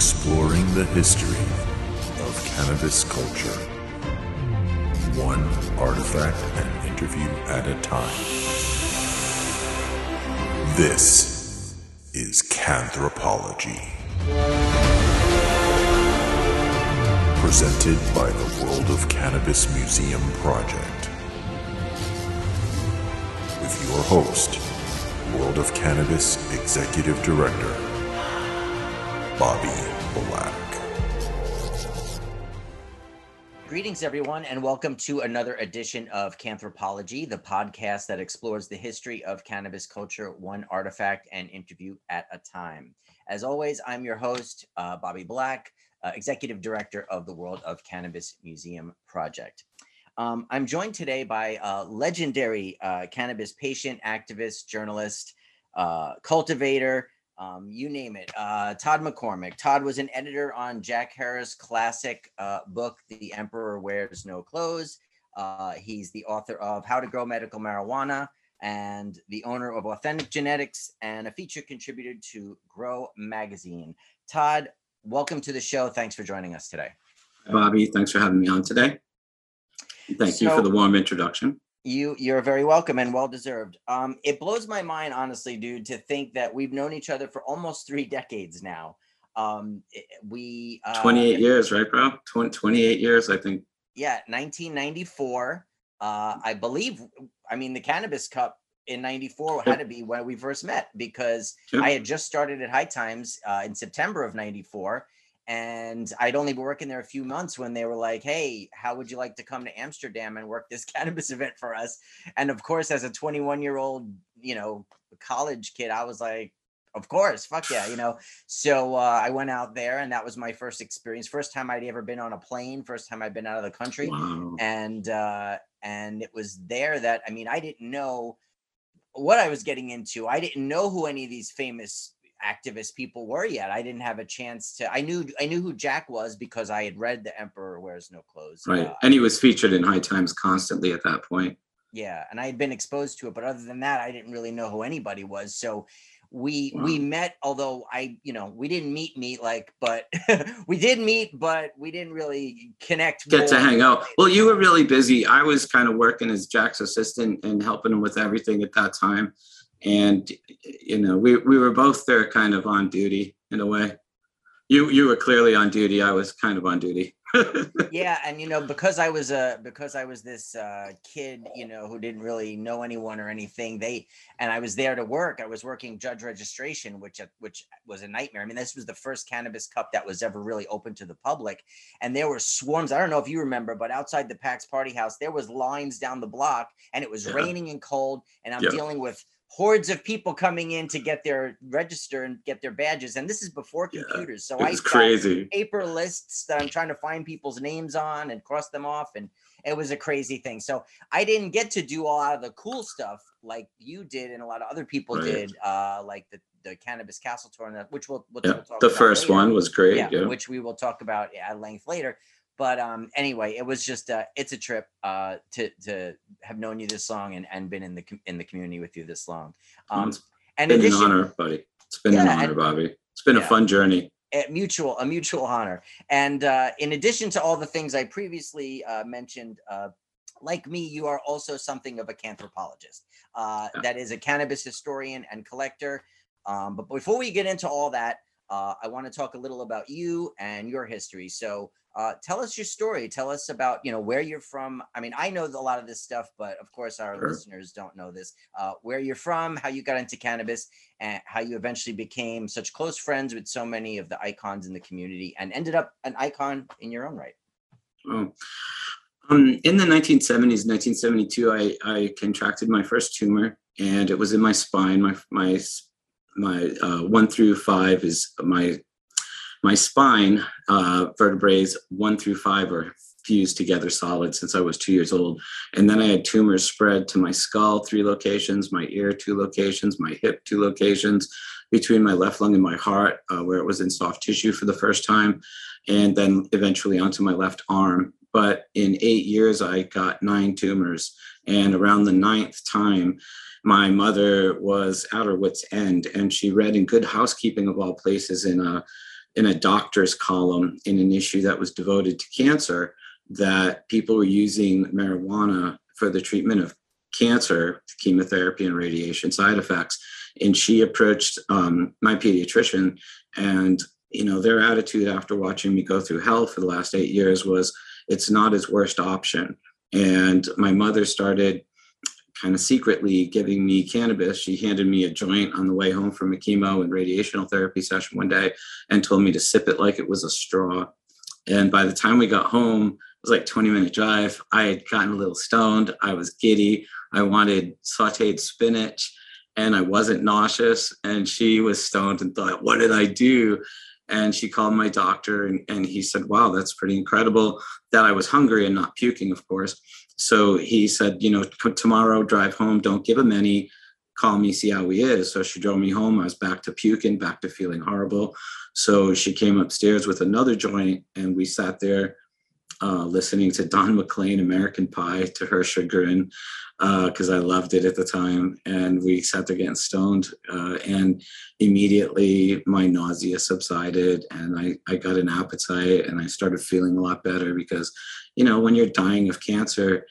exploring the history of cannabis culture, one artifact and interview at a time. This is Canthropology. Presented by the World of Cannabis Museum Project. With your host, World of Cannabis Executive Director, Bobby Black. Greetings, everyone, and welcome to another edition of Canthropology, the podcast that explores the history of cannabis culture, one artifact and interview at a time. As always, I'm your host, uh, Bobby Black, uh, Executive Director of the World of Cannabis Museum Project. Um, I'm joined today by a legendary uh, cannabis patient, activist, journalist, uh, cultivator, um, you name it. Uh, Todd McCormick. Todd was an editor on Jack Herer's classic uh, book, The Emperor Wears No Clothes. Uh, he's the author of How to Grow Medical Marijuana and the owner of Authentic Genetics and a feature contributor to Grow Magazine. Todd, welcome to the show. Thanks for joining us today. Bobby, thanks for having me on today. Thank so, you for the warm introduction. You you're very welcome and well deserved. Um, it blows my mind, honestly, dude, to think that we've known each other for almost three decades now. Um, we uh, 28 years, right, bro? 20, 28 years, I think. Yeah, 1994. Uh, I believe. I mean, the Cannabis Cup in 94 had to be when we first met because yep. I had just started at High Times uh, in September of 94 and I'd only been working there a few months when they were like, "Hey, how would you like to come to Amsterdam and work this cannabis event for us?" And of course, as a 21 year old, you know, college kid, I was like, "Of course, fuck yeah," you know. So uh, I went out there, and that was my first experience. First time I'd ever been on a plane. First time I'd been out of the country, wow. and uh, and it was there that I mean, I didn't know what I was getting into. I didn't know who any of these famous activist people were yet. I didn't have a chance to. I knew I knew who Jack was because I had read The Emperor Wears No Clothes. Right, uh, and he was featured in High Times constantly at that point. Yeah, and I had been exposed to it, but other than that, I didn't really know who anybody was. So we wow. we met, although I you know we didn't meet meet like, but we did meet, but we didn't really connect. Get to hang out. Well, you were really busy. I was kind of working as Jack's assistant and helping him with everything at that time and you know we we were both there kind of on duty in a way. You you were clearly on duty. I was kind of on duty. Yeah and you know because i was a because i was this uh, kid you know who didn't really know anyone or anything they and i was there to work. I was working judge registration which uh, which was a nightmare. I mean this was the first cannabis cup that was ever really open to the public. And there were swarms i don't know if you remember but outside the pax party house there was lines down the block and it was yeah. raining and cold and i'm yeah. dealing with hordes of people coming in to get their register and get their badges. And this is before computers. Yeah, so I crazy paper lists that I'm trying to find people's names on and cross them off. And it was a crazy thing. So I didn't get to do a lot of the cool stuff like you did and a lot of other people right. did, uh, like the the cannabis castle tour, which we'll, we'll, yeah, we'll the first later. one was great, yeah, yeah, which we will talk about at length later. But um, anyway, it was just uh, it's a trip uh, to to have known you this long and, and been in the in the community with you this long. Um, it's and been addition, an honor, buddy. It's been yeah, an honor, and, Bobby. It's been yeah, a fun journey. A mutual a mutual honor. And uh, in addition to all the things I previously uh, mentioned, uh, like me, you are also something of a canthropologist, uh, that is a cannabis historian and collector. Um, but before we get into all that, uh, I want to talk a little about you and your history. So, uh, tell us your story. Tell us about you know where you're from. I mean, I know a lot of this stuff, but of course our sure. listeners don't know this. Uh, where you're from, how you got into cannabis, and how you eventually became such close friends with so many of the icons in the community, and ended up an icon in your own right. Oh. Um, in the 1970s, 1972, I, I contracted my first tumor, and it was in my spine. My my my uh, one through five is my my spine uh, vertebrae one through five are fused together solid since I was two years old. And then I had tumors spread to my skull, three locations, my ear, two locations, my hip, two locations, between my left lung and my heart, uh, where it was in soft tissue for the first time, and then eventually onto my left arm. But in eight years, I got nine tumors. And around the ninth time, my mother was at her wits' end, and she read in Good Housekeeping, of all places, in a in a doctor's column in an issue that was devoted to cancer that people were using marijuana for the treatment of cancer, chemotherapy, and radiation side effects. And she approached um, my pediatrician, and you know their attitude after watching me go through hell for the last eight years was it's not his worst option. And my mother started kind of secretly giving me cannabis. She handed me a joint on the way home from a chemo and radiational therapy session one day and told me to sip it like it was a straw. And by the time we got home, it was like 20 minute drive. I had gotten a little stoned. I was giddy. I wanted sauteed spinach and I wasn't nauseous. And she was stoned and thought, what did I do? And she called my doctor and, and he said, wow, that's pretty incredible that I was hungry and not puking, of course. So he said, you know, tomorrow drive home, don't give him any, call me, see how he is. So she drove me home. I was back to puking, back to feeling horrible. So she came upstairs with another joint and we sat there uh, listening to Don McLean, American Pie, to her chagrin, because uh, I loved it at the time. And we sat there getting stoned, uh, and immediately my nausea subsided, and I, I got an appetite, and I started feeling a lot better because, you know, when you're dying of cancer,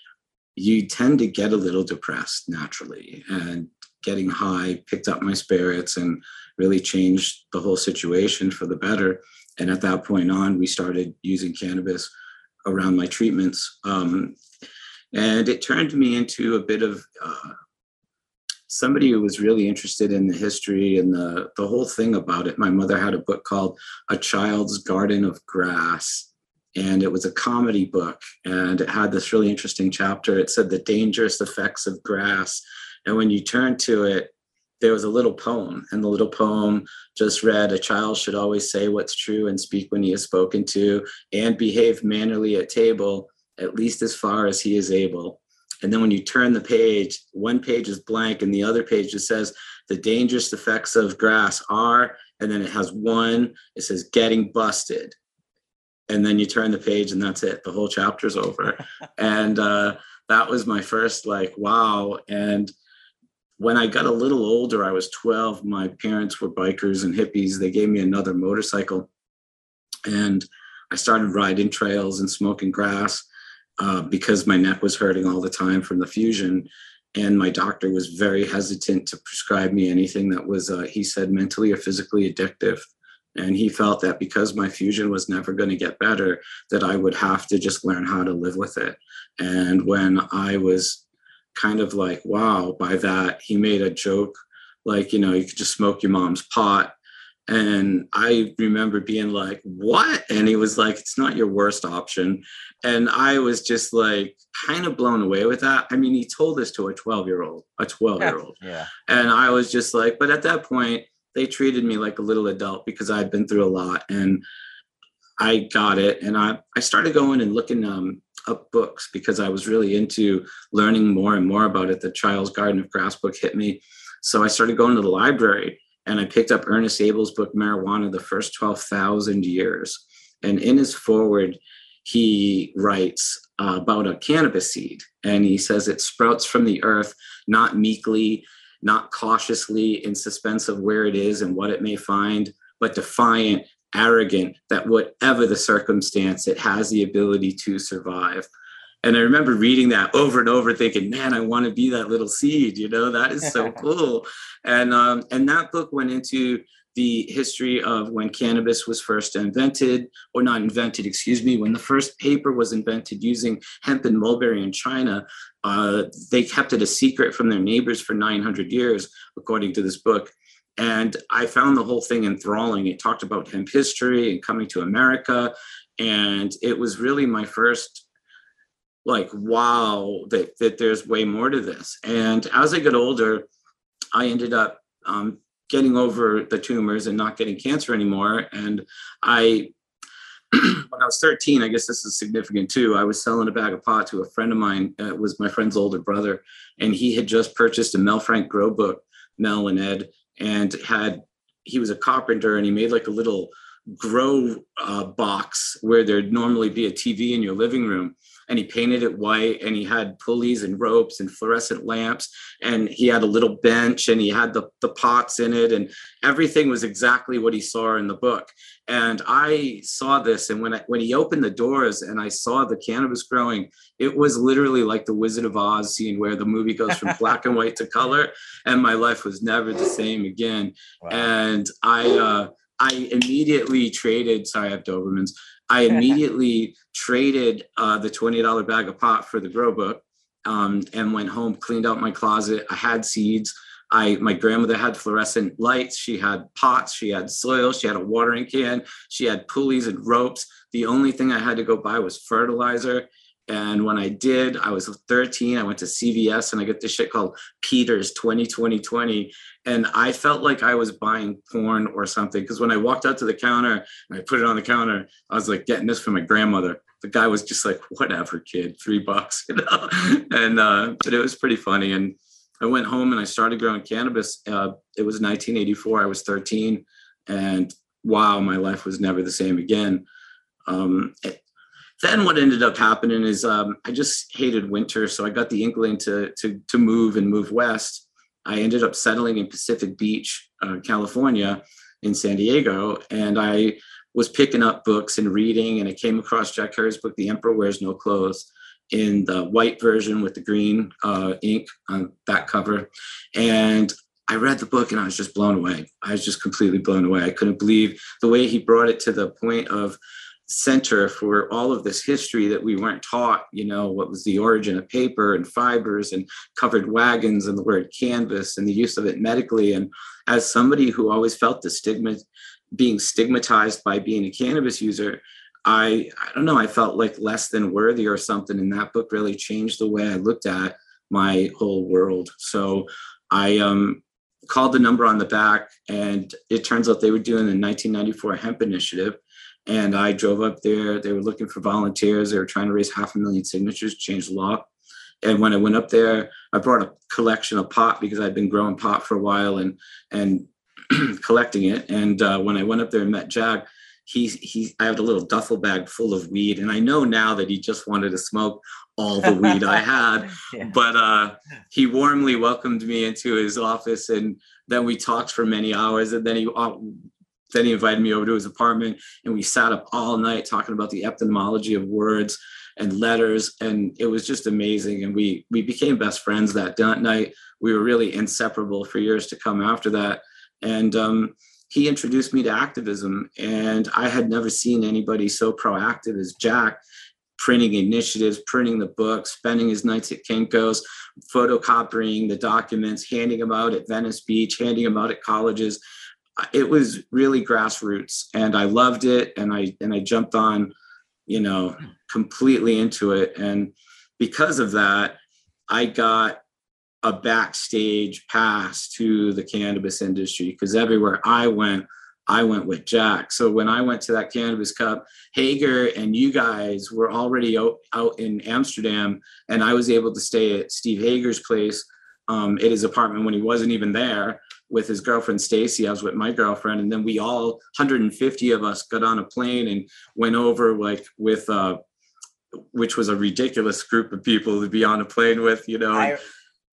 you tend to get a little depressed naturally, and getting high picked up my spirits and really changed the whole situation for the better. And at that point on, we started using cannabis around my treatments. Um, and it turned me into a bit of uh, somebody who was really interested in the history and the, the whole thing about it. My mother had a book called A Child's Garden of Grass, and it was a comedy book. And it had this really interesting chapter. It said the dangerous effects of grass. And when you turn to it, there was a little poem, and the little poem just read A child should always say what's true and speak when he is spoken to, and behave mannerly at table, at least as far as he is able. And then when you turn the page, one page is blank, and the other page just says, The dangerous effects of grass are, and then it has one, it says, Getting busted. And then you turn the page, and that's it. The whole chapter's over. and uh, that was my first, like, wow. And when I got a little older, I was 12. My parents were bikers and hippies. They gave me another motorcycle. And I started riding trails and smoking grass uh, because my neck was hurting all the time from the fusion. And my doctor was very hesitant to prescribe me anything that was, uh, he said, mentally or physically addictive. And he felt that because my fusion was never going to get better, that I would have to just learn how to live with it. And when I was kind of like, wow, by that, he made a joke like, you know, you could just smoke your mom's pot. And I remember being like, what? And he was like, it's not your worst option. And I was just like, kind of blown away with that. I mean, he told this to a 12 year old, a 12 year old. Yeah. And I was just like, but at that point, they treated me like a little adult because I'd been through a lot. And I got it. And I, I started going and looking um, up books because I was really into learning more and more about it. The Child's Garden of Grass book hit me. So I started going to the library and I picked up Ernest Abel's book, Marijuana, the first 12,000 years. And in his foreword, he writes uh, about a cannabis seed. And he says it sprouts from the earth, not meekly, not cautiously in suspense of where it is and what it may find, but defiant, arrogant that whatever the circumstance, it has the ability to survive. And I remember reading that over and over, thinking, "Man, I want to be that little seed." You know, that is so cool. And um, and that book went into the history of when cannabis was first invented, or not invented, excuse me, when the first paper was invented using hemp and mulberry in China. Uh, they kept it a secret from their neighbors for 900 years, according to this book. And I found the whole thing enthralling. It talked about hemp history and coming to America. And it was really my first like wow that, that there's way more to this and as i got older i ended up um, getting over the tumors and not getting cancer anymore and i when i was 13 i guess this is significant too i was selling a bag of pot to a friend of mine uh, was my friend's older brother and he had just purchased a mel frank grow book mel and ed and had he was a carpenter and he made like a little grow uh, box where there'd normally be a TV in your living room. And he painted it white and he had pulleys and ropes and fluorescent lamps. And he had a little bench and he had the, the pots in it. And everything was exactly what he saw in the book. And I saw this. And when, I, when he opened the doors and I saw the cannabis growing, it was literally like the Wizard of Oz scene where the movie goes from black and white to color. And my life was never the same again. Wow. And I, uh, I immediately traded. Sorry, I have Dobermans. I immediately traded uh, the twenty dollar bag of pot for the grow book, um, and went home, cleaned out my closet. I had seeds. I my grandmother had fluorescent lights. She had pots. She had soil. She had a watering can. She had pulleys and ropes. The only thing I had to go buy was fertilizer and when I did, I was 13. I went to CVS and I got this shit called Peters 2020 20. And I felt like I was buying porn or something. Because when I walked out to the counter and I put it on the counter, I was like getting this for my grandmother. The guy was just like, whatever, kid, three bucks, you know? and uh, but it was pretty funny. And I went home and I started growing cannabis. Uh, it was 1984. I was 13. And wow, my life was never the same again. Um, then what ended up happening is um, I just hated winter, so I got the inkling to to to move and move west. I ended up settling in Pacific Beach, uh, California, in San Diego, and I was picking up books and reading, and I came across Jack Herer book, The Emperor Wears No Clothes, in the white version with the green uh, ink on that cover, and I read the book and I was just blown away. I was just completely blown away. I couldn't believe the way he brought it to the point of center for all of this history that we weren't taught you know what was the origin of paper and fibers and covered wagons and the word canvas and the use of it medically. And as somebody who always felt the stigma being stigmatized by being a cannabis user i i don't know i felt like less than worthy or something. And that book really changed the way i looked at my whole world. So i um called the number on the back and it turns out they were doing the 1994 hemp initiative and I drove up there. They were looking for volunteers. They were trying to raise half a million signatures, change the law. And when I went up there, I brought a collection of pot because I'd been growing pot for a while and and collecting it. And uh, when I went up there and met Jack, he he I had a little duffel bag full of weed, and I know now that he just wanted to smoke all the weed I had. yeah. But uh, he warmly welcomed me into his office, and then we talked for many hours. And then he uh, then he invited me over to his apartment and we sat up all night talking about the etymology of words and letters and it was just amazing and we we became best friends that night. We were really inseparable for years to come after that and um, he introduced me to activism and i had never seen anybody so proactive as jack printing initiatives printing the books spending his nights at kinko's photocopying the documents handing them out at venice beach handing them out at colleges it was really grassroots and I loved it and I and I jumped on, you know, completely into it. And because of that, I got a backstage pass to the cannabis industry because everywhere I went, I went with Jack. So when I went to that cannabis cup, Hager and you guys were already out, out in Amsterdam, and I was able to stay at Steve Hager's place um, at his apartment when he wasn't even there with his girlfriend Stacy. I was with my girlfriend, and then we all 150 of us got on a plane and went over like with uh, which was a ridiculous group of people to be on a plane with. You know. I,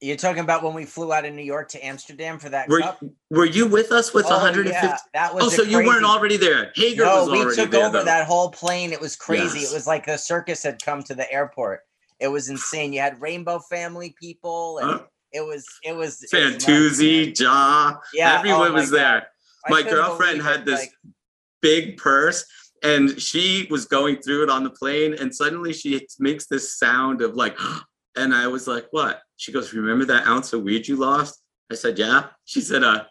you're talking about when we flew out of New York to Amsterdam for that were, cup? Were you with us with oh, 150? Yeah, that was. Oh, so crazy... you weren't already there. Hager no, was already we took there, over though. that whole plane. It was crazy. Yes. It was like the circus had come to the airport. It was insane. You had Rainbow Family people and. Huh? It was it was Fantuzzi, Ja, yeah, everyone oh was God. there. My girlfriend had this like, big purse and she was going through it on the plane and suddenly she makes this sound of like and I was like, what? She goes, Remember that ounce of weed you lost? I said, Yeah. She said, uh,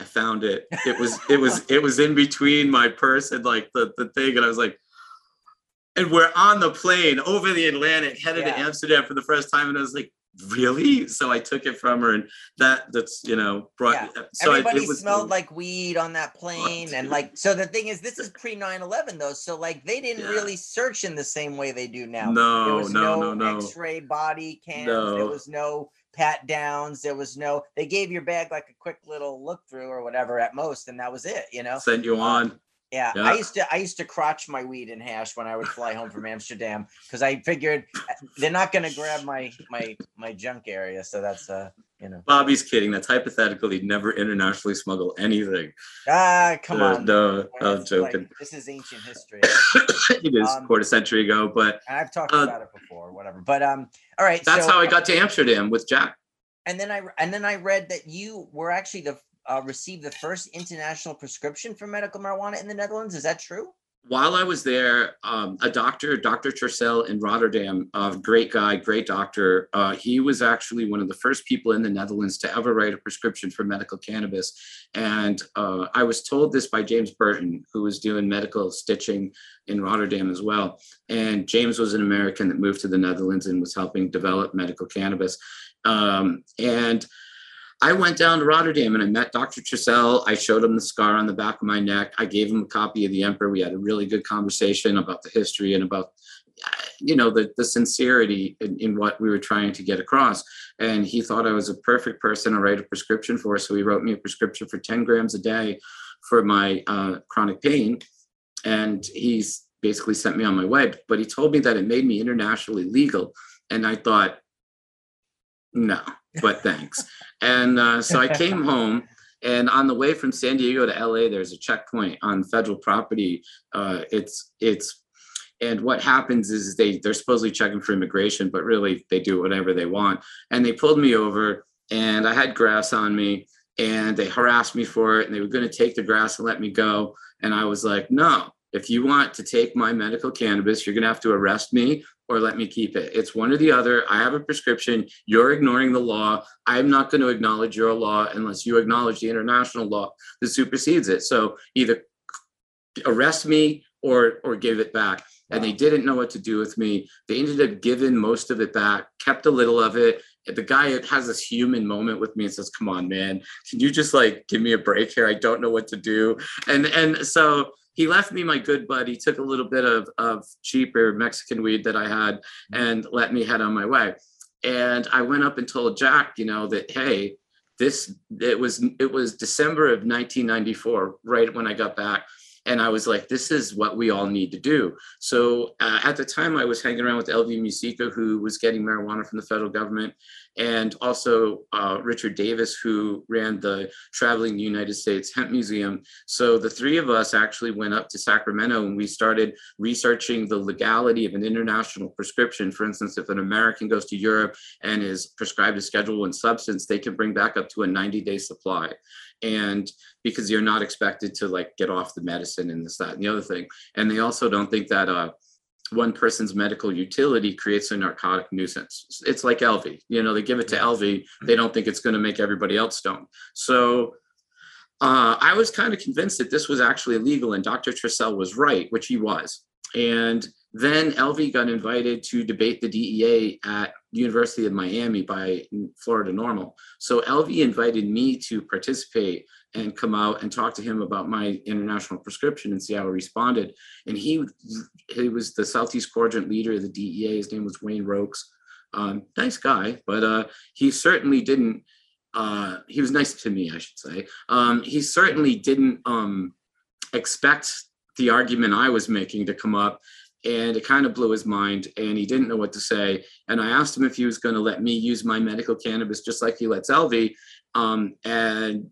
I found it. It was it was it was in between my purse and like the, the thing. And I was like, and we're on the plane over the Atlantic, headed yeah. to Amsterdam for the first time. And I was like, really so i took it from her and that that's you know brought yeah. so everybody I, was, smelled like weed on that plane and like so the thing is this is pre 9-11 though so like they didn't yeah. really search in the same way they do now no there was no no, no x-ray body cams no. there was no pat downs there was no they gave your bag like a quick little look through or whatever at most and that was it you know sent you on Yeah, Yeah. I used to I used to crotch my weed in hash when I would fly home from Amsterdam because I figured uh, they're not gonna grab my my my junk area. So that's uh you know Bobby's kidding. That's hypothetical. He'd never internationally smuggle anything. ah come Uh, on. no, I'm It's like- joking. this is ancient history. it is Um, quarter century ago, but I've talked Uh, about it before, whatever. But um, all right. that's so, how I got to Amsterdam with Jack. And then I and then I read that you were actually the uh, received the first international prescription for medical marijuana in the Netherlands. Is that true? While I was there, um, a doctor, Dr. Tercel in Rotterdam, a great guy, great doctor. Uh, he was actually one of the first people in the Netherlands to ever write a prescription for medical cannabis. And uh, I was told this by James Burton, who was doing medical stitching in Rotterdam as well. And James was an American that moved to the Netherlands and was helping develop medical cannabis. Um, and I went down to Rotterdam and I met Dr. Trisell. I showed him the scar on the back of my neck. I gave him a copy of The Emperor. We had a really good conversation about the history and about, uh, you know, the, the sincerity in, in what we were trying to get across. And he thought I was a perfect person to write a prescription for. So he wrote me a prescription for 10 grams a day for my uh, chronic pain. And he's basically sent me on my way. But he told me that it made me internationally legal. And I thought, no, but thanks. and uh, so I came home, and on the way from San Diego to LA, there's a checkpoint on federal property. Uh, it's it's and what happens is they they're supposedly checking for immigration, but really they do whatever they want. And they pulled me over, and I had grass on me, and they harassed me for it, and they were going to take the grass and let me go. And I was like, no. If you want to take my medical cannabis, you're going to have to arrest me or let me keep it. It's one or the other. I have a prescription. You're ignoring the law. I'm not going to acknowledge your law unless you acknowledge the international law that supersedes it. So either arrest me or or give it back. And they didn't know what to do with me. They ended up giving most of it back, kept a little of it. The guy has this human moment with me and says, "Come on, man, can you just like give me a break here? I don't know what to do." And and so he left me my good buddy, took a little bit of, of cheaper Mexican weed that I had and let me head on my way. And I went up and told Jack, you know, that hey, this it was it was December of 1994, right when I got back. And I was like, this is what we all need to do. So uh, at the time, I was hanging around with Elvy Musikka, who was getting marijuana from the federal government, and also uh, Richard Davis, who ran the Traveling United States Hemp Museum. So the three of us actually went up to Sacramento and we started researching the legality of an international prescription. For instance, if an American goes to Europe and is prescribed a Schedule One substance, they can bring back up to a 90-day supply. And because you're not expected to like get off the medicine and this, that, and the other thing. And they also don't think that uh, one person's medical utility creates a narcotic nuisance. It's like Elvy, you know, they give it to Elvy, they don't think it's going to make everybody else stoned. So uh, I was kind of convinced that this was actually illegal, and Dr. Trisell was right, which he was. And then Elvy got invited to debate the DEA at University of Miami by Florida NORML. So Elvy invited me to participate and come out and talk to him about my international prescription and see how he responded. And he he was the Southeast Quadrant leader of the DEA. His name was Wayne Rokes. Um, nice guy, but uh, he certainly didn't. Uh, he was nice to me, I should say. Um, he certainly didn't um, expect the argument I was making to come up, and it kind of blew his mind. And he didn't know what to say. And I asked him if he was going to let me use my medical cannabis just like he lets Elvy. Um, and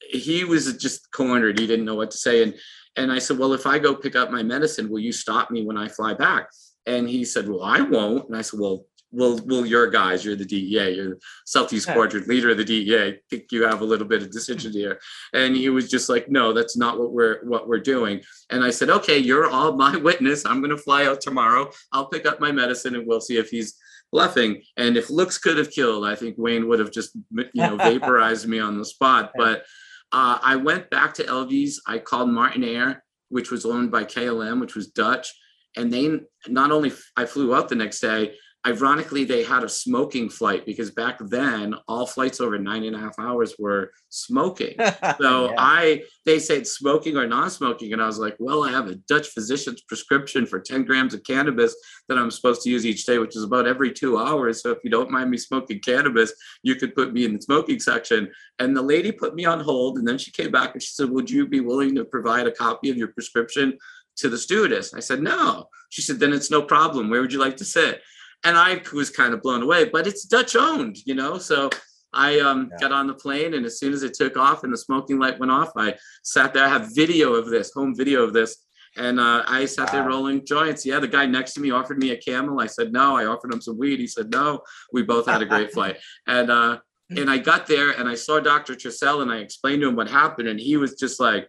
he was just cornered. He didn't know what to say. And and I said, well, if I go pick up my medicine, will you stop me when I fly back? And he said, well, I won't. And I said, well, well, well, your guys, you're the DEA, you're the Southeast Yeah. Quadrant leader of the DEA. I think you have a little bit of decision here. And he was just like, no, that's not what we're what we're doing. And I said, okay, you're all my witness. I'm going to fly out tomorrow. I'll pick up my medicine and we'll see if he's bluffing. And if looks could have killed, I think Wayne would have just you know vaporized me on the spot. But uh, I went back to Elvy's. I called Martinair, which was owned by KLM, which was Dutch. And they not only I flew out the next day, ironically, they had a smoking flight because back then all flights over nine and a half hours were smoking. So Yeah. I, they said smoking or non-smoking, and I was like, well, I have a Dutch physician's prescription for 10 grams of cannabis that I'm supposed to use each day, which is about every two hours. So if you don't mind me smoking cannabis, you could put me in the smoking section. And the lady put me on hold, and then she came back and she said, would you be willing to provide a copy of your prescription to the stewardess? I said, no. She said, then it's no problem. Where would you like to sit? And I was kind of blown away, but it's Dutch owned, you know? So I um, Yeah. got on the plane, and as soon as it took off and the smoking light went off, I sat there. I have video of this, home video of this. And uh, I sat there rolling joints. Yeah, the guy next to me offered me a camel. I said no. I offered him some weed. He said no. We both had a great flight. And uh, and I got there and I saw Dr. Trisell and I explained to him what happened. And he was just like,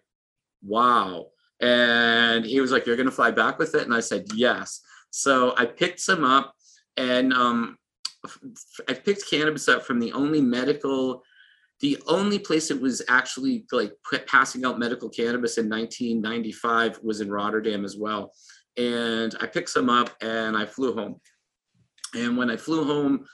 wow. And he was like, You're gonna fly back with it? And I said, Yes. So I picked some up and um I picked cannabis up from the only medical, the only place that was actually like passing out medical cannabis in 1995 was in Rotterdam as well. And I picked some up and I flew home. And when I flew home,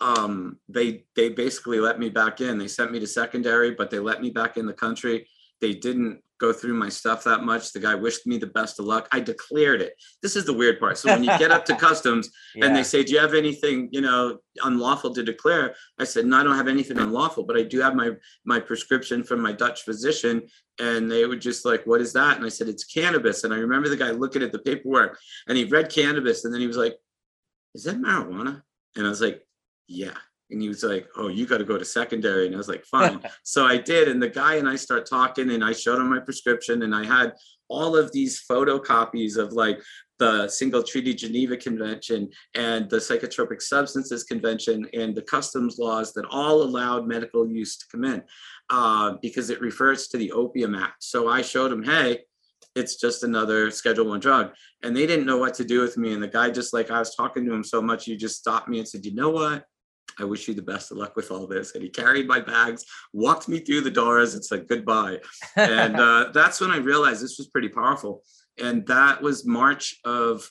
um, they they basically let me back in. They sent me to secondary, but they let me back in the country. They didn't go through my stuff that much. The guy wished me the best of luck. I declared it. This is the weird part. So when you get up to customs, and they say, "Do you have anything, you know, unlawful to declare?" I said, "No, I don't have anything unlawful, but I do have my my prescription from my Dutch physician." And they were just like, "What is that?" And I said, "It's cannabis." And I remember the guy looking at the paperwork, and he read cannabis, and then he was like, "Is that marijuana?" And I was like, "Yeah." And he was like, "Oh, you got to go to secondary." And I was like, "Fine." so I did, and the guy and I start talking, and I showed him my prescription, and I had all of these photocopies of like the Single Treaty Geneva Convention and the Psychotropic Substances Convention and the customs laws that all allowed medical use to come in uh, because it refers to the Opium Act. So I showed him, hey, it's just another Schedule One drug, and they didn't know what to do with me. And the guy just like I was talking to him so much, he just stopped me and said, you know what? I wish you the best of luck with all this. And he carried my bags, walked me through the doors, and said goodbye and uh, that's when I realized this was pretty powerful. And that was March of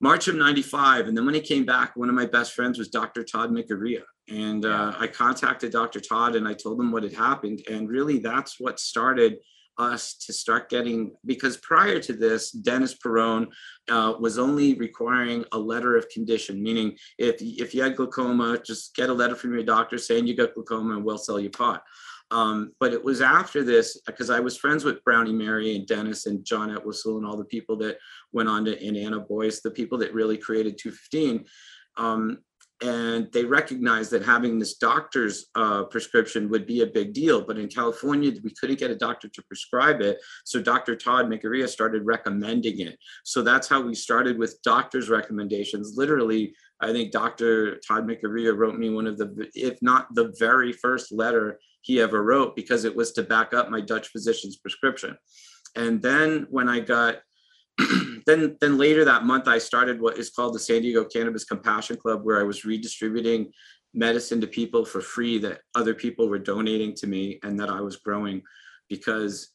March of '95. And then when he came back, one of my best friends was Dr. Tod Mikuriya. And uh, I contacted Dr. Todd and I told him what had happened. And really, that's what started us to start getting because prior to this, Dennis Peron uh, was only requiring a letter of condition, meaning if if you had glaucoma, just get a letter from your doctor saying you got glaucoma and we'll sell you pot. Um, but it was after this because I was friends with Brownie Mary and Dennis and John Entwistle and all the people that went on to in Anna Boyce, the people that really created 215. Um, and they recognized that having this doctor's uh, prescription would be a big deal. But in California, we couldn't get a doctor to prescribe it. So Dr. Tod Mikuriya started recommending it. So that's how we started with doctor's recommendations. Literally, I think Dr. Tod Mikuriya wrote me one of the, if not the very first letter he ever wrote, because it was to back up my Dutch physician's prescription. And then when I got then then later that month I started what is called the San Diego Cannabis Compassion Club, where I was redistributing medicine to people for free that other people were donating to me and that I was growing because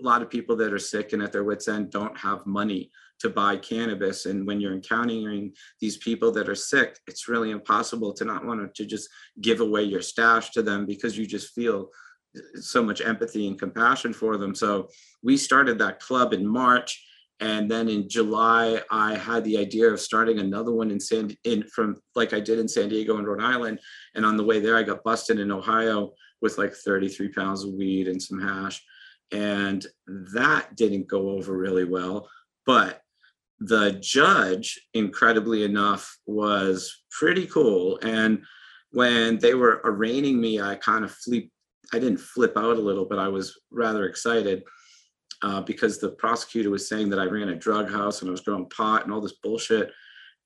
a lot of people that are sick and at their wits end don't have money to buy cannabis. And when you're encountering these people that are sick it's really impossible to not want to just give away your stash to them because you just feel so much empathy and compassion for them. So we started that club in march and then in July, I had the idea of starting another one in San in from like I did in San Diego and Rhode Island. And on the way there, I got busted in Ohio with like 33 pounds of weed and some hash. And that didn't go over really well. But the judge, incredibly enough, was pretty cool. And when they were arraigning me, I kind of flip, I didn't flip out a little, but I was rather excited uh, because the prosecutor was saying that I ran a drug house and I was growing pot and all this bullshit.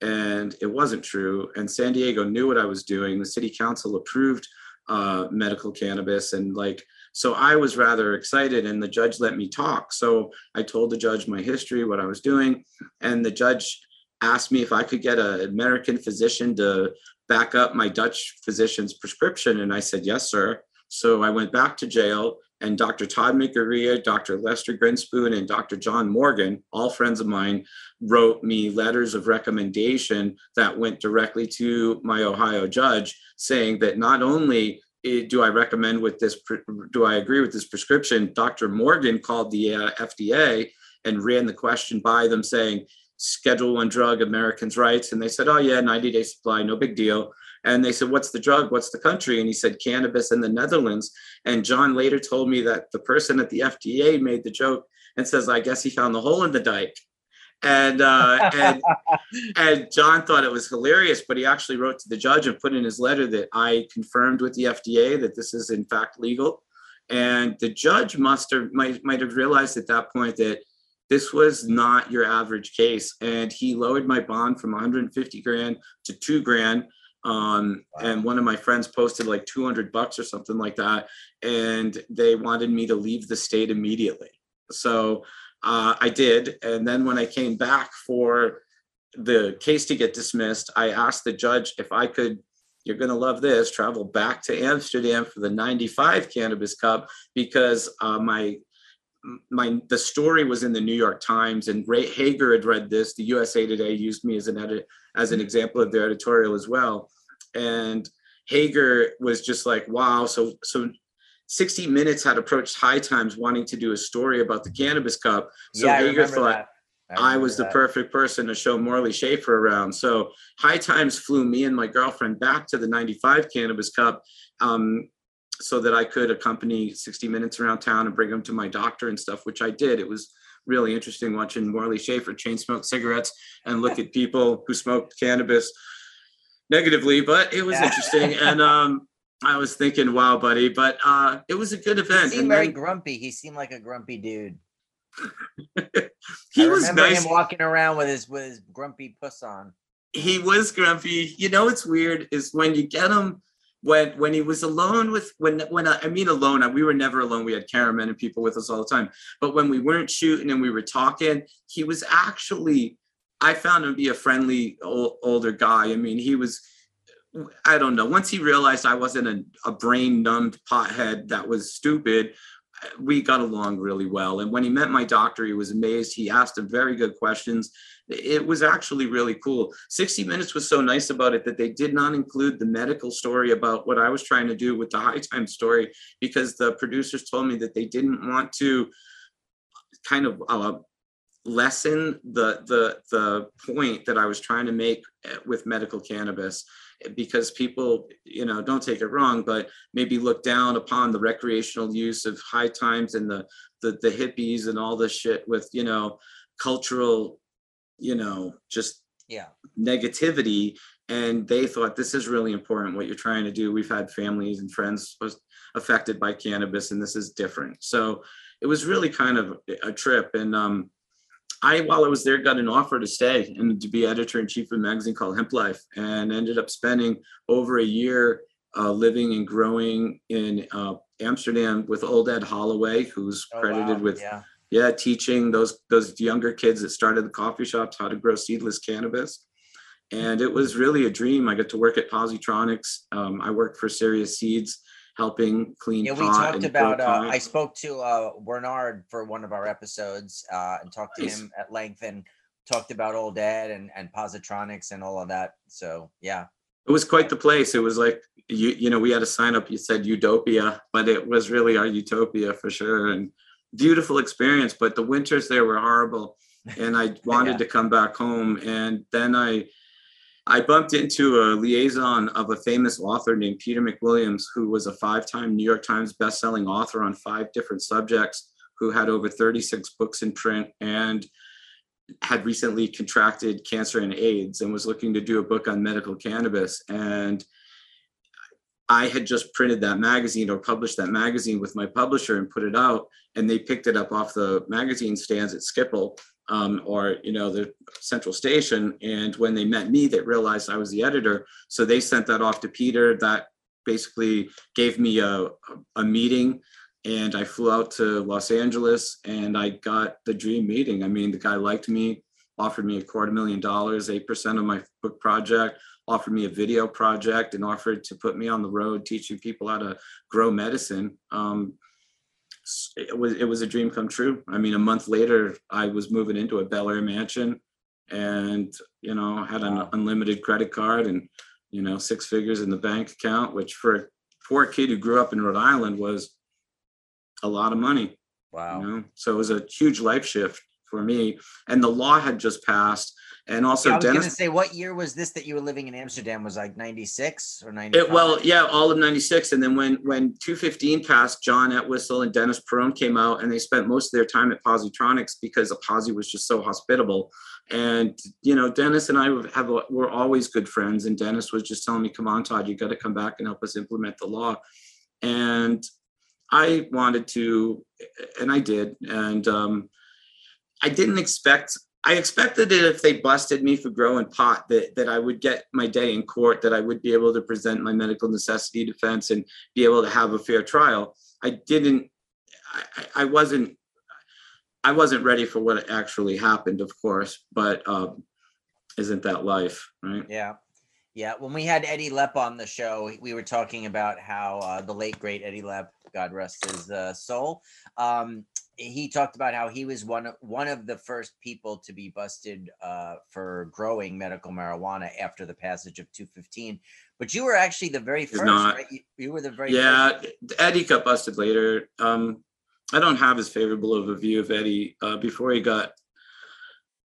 And it wasn't true. And San Diego knew what I was doing. The city council approved uh, medical cannabis. And like, so I was rather excited and the judge let me talk. So I told the judge my history, what I was doing. And the judge asked me if I could get an American physician to back up my Dutch physician's prescription. And I said, yes, sir. So I went back to jail and Dr. Tod Mikuriya, Dr. Lester Grinspoon, and Dr. John Morgan, all friends of mine, wrote me letters of recommendation that went directly to my Ohio judge saying that not only eh, do I recommend with this, do I agree with this prescription, Dr. Morgan called the uh, FDA and ran the question by them saying, Schedule one drug, Americans' rights. And they said, oh, yeah, 90 day supply, no big deal. And they said, What's the drug? What's the country? And he said, Cannabis in the Netherlands. And John later told me that the person at the FDA made the joke and says, I guess he found the hole in the dike. And uh, and and John thought it was hilarious, but he actually wrote to the judge and put in his letter that I confirmed with the FDA that this is in fact legal. And the judge must have might might have realized at that point that this was not your average case, and he lowered my bond from 150 grand to two grand um, Wow. and one of my friends posted like 200 bucks or something like that and they wanted me to leave the state immediately so uh, i did and then when i came back for the case to get dismissed i asked the judge if i could you're going to love this travel back to amsterdam for the 95 cannabis cup because uh, my my the story was in the New York Times, and Ray Hager had read this. The USA Today used me as an edit as an example of their editorial as well. And Hager was just like, "Wow!" So so. 60 Minutes had approached High Times wanting to do a story about the Cannabis Cup. So yeah, I Hager thought that. I was the perfect person to show Morley Safer around. So High Times flew me and my girlfriend back to the 95 Cannabis Cup um, so that I could accompany 60 Minutes around town and bring them to my doctor and stuff, which I did. It was really interesting watching Morley Safer chain smoke cigarettes and look at people who smoked cannabis negatively, but it was Yeah. interesting. And um, I was thinking, wow, buddy, but uh, it was a good event. He seemed And very then grumpy. He seemed like a grumpy dude. he I was nice. walking around with his with his grumpy puss on. he was grumpy. You know it's weird is when you get him when when he was alone with when when I, I mean alone. We were never alone. We had cameramen and people with us all the time. But when we weren't shooting and we were talking, he was actually. I found him to be a friendly old, older guy. I mean, he was. I don't know. Once he realized I wasn't a, a brain numbed pothead that was stupid, we got along really well. And when he met my doctor, he was amazed. He asked him very good questions. It was actually really cool. 60 Minutes was so nice about it that they did not include the medical story about what I was trying to do with the high time story because the producers told me that they didn't want to kind of uh, lessen the the the point that I was trying to make eh, with medical cannabis eh, because people you know don't take it wrong but maybe look down upon the recreational use of high times and the the, the hippies and all this shit with you know cultural you know just Yeah. negativity. And they thought this is really important what you're trying to do. We've had families and friends was affected by cannabis and this is different. So it was really kind of a trip. And um i while i was there got an offer to stay and to be editor in chief of a magazine called hemp life and ended up spending over a year uh, living and growing in uh, amsterdam with old ed holloway who's Oh, credited wow. with yeah. yeah teaching those those younger kids that started the coffee shops how to grow seedless cannabis and it was really a dream i got to work at positronics um, i worked for serious seeds helping clean Yeah, we talked about. Uh. I spoke to uh, Bernard for one of our episodes uh, and talked to him at length and talked about old dad and and positronics and all of that. So yeah, it was quite the place it was like you you know we had a sign up you said utopia but it was really our utopia for sure and beautiful experience but the winters there were horrible and i wanted Yeah. to come back home and then i i bumped into a liaison of a famous author named peter mcwilliams who was a five-time new york times best-selling author on five different subjects who had over 36 books in print and had recently contracted cancer and AIDS and was looking to do a book on medical cannabis. And I had just printed that magazine or published that magazine with my publisher and put it out, and they picked it up off the magazine stands at Schiphol um, or you know the Central Station. And when they met me, they realized I was the editor, so they sent that off to Peter. That basically gave me a, a, meeting and I flew out to Los Angeles and I got the dream meeting. I mean, the guy liked me, offered me a quarter million dollars, 8% of my book project, offered me a video project and offered to put me on the road teaching people how to grow medicine. Um, it was it was a dream come true. I mean, a month later, I was moving into a Bel Air mansion, and you know had an unlimited credit card and you know six figures in the bank account, which for a poor kid who grew up in Rhode Island was a lot of money. Wow. You know, so it was a huge life shift for me. And the law had just passed, and also Yeah, I was Dennis. gonna say, what year was this that you were living in Amsterdam? Was like ninety six or ninety? Well, yeah, all of '96, and then when when 215 passed, John Entwistle and Dennis Peron came out, and they spent most of their time at Positronics because the Posi was just so hospitable. And you know, Dennis and I have have we're always good friends, and Dennis was just telling me, "Come on, Todd, you got to come back and help us implement the law." And I wanted to, and I did, and um, I didn't expect. I expected that if they busted me for growing pot, that that I would get my day in court, that I would be able to present my medical necessity defense and be able to have a fair trial. I didn't. I, I- wasn't. I wasn't ready for what actually happened, of course, but um, isn't that life, right? Yeah. Yeah. When we had Eddie Lepp on the show, we were talking about how uh, the late great Eddie Lepp, God rest his uh, soul, um, he talked about how he was one of one of the first people to be busted uh, for growing medical marijuana after the passage of 215. But you were actually the very first, not. right? You, you were the very Yeah, first. Eddie got busted later. Um, I don't have as favorable of a view of Eddie. Uh, before he got,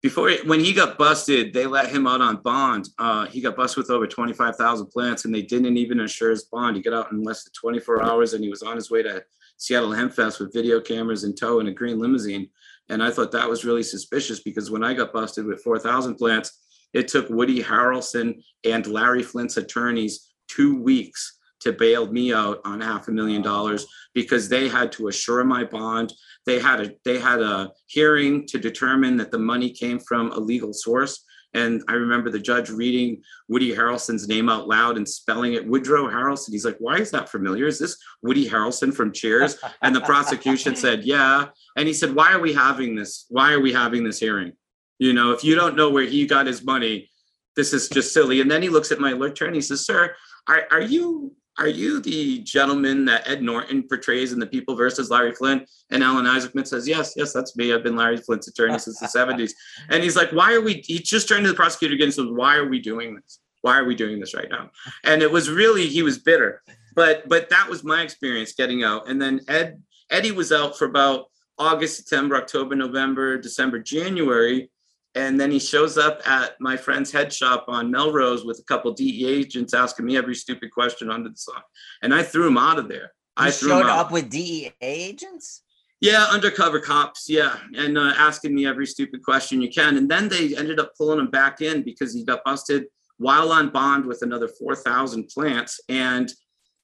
before he- when he got busted, they let him out on bond. Uh, he got busted with over twenty five thousand plants, and they didn't even insure his bond. He got out in less than twenty four hours, and he was on his way to Seattle Hemp Fest with video cameras in tow in a green limousine. And I thought that was really suspicious because when I got busted with four thousand plants, it took Woody Harrelson and Larry Flynt's attorneys two weeks to bail me out on half a million dollars because they had to assure my bond. They had a they had a hearing to determine that the money came from a legal source. And I remember the judge reading Woody Harrelson's name out loud and spelling it Woodrow Harrelson. He's like, "Why is that familiar? Is this Woody Harrelson from Cheers?" And the prosecution said, "Yeah." And he said, "Why are we having this? Why are we having this hearing? You know, if you don't know where he got his money, this is just silly." And then he looks at my attorney. He says, "Sir, are, are you are you the gentleman that Ed Norton portrays in The People versus Larry Flynt? And Alan Isaacman says, Yes, yes, that's me. I've been Larry Flynt's attorney since the 70s. And he's like, Why are we? He just turned to the prosecutor again and says, Why are we doing this? Why are we doing this right now? And it was really, he was bitter. But but that was my experience getting out. And then Ed Eddie was out for about August, September, October, November, December, January. And then he shows up at my friend's head shop on Melrose with a couple DEA agents asking me every stupid question under the sun. And I threw him out of there. I You threw showed him out. up with DEA agents. Yeah, undercover cops. Yeah, and uh, asking me every stupid question you can. And then they ended up pulling him back in because he got busted while on bond with another four thousand plants, and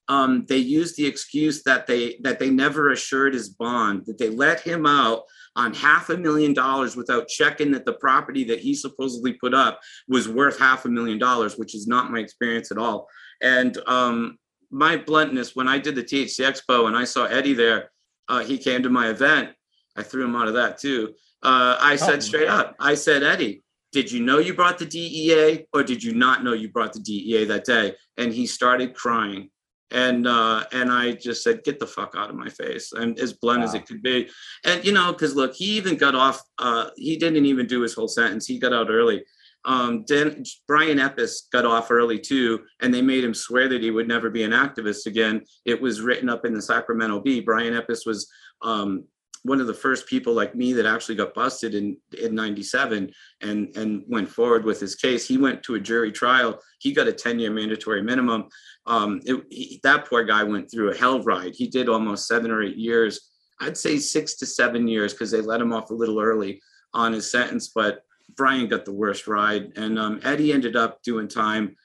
um, they used the excuse that they that they never assured his bond, that they let him out on half a million dollars without checking that the property that he supposedly put up was worth half a million dollars, which is not my experience at all. And um, my bluntness, when I did the THC Expo and I saw Eddie there, uh, he came to my event. I threw him out of that too. Uh, I said Oh, straight man. up, I said, Eddie, did you know you brought the DEA or did you not know you brought the DEA that day? And he started crying. And uh, and I just said, get the fuck out of my face. And as blunt as it could be. And you know, because look, he even got off, uh, he didn't even do his whole sentence. He got out early. Um, Dan, Brian Epis got off early too, and they made him swear that he would never be an activist again. It was written up in the Sacramento Bee. Brian Epis was um, one of the first people like me that actually got busted in in 97 and and went forward with his case he went to a jury trial he got a 10 year mandatory minimum um it, he- that poor guy went through a hell ride. He did almost seven or eight years. I'd say six to seven years because they let him off a little early on his sentence but brian got the worst ride. And um, eddie ended up doing time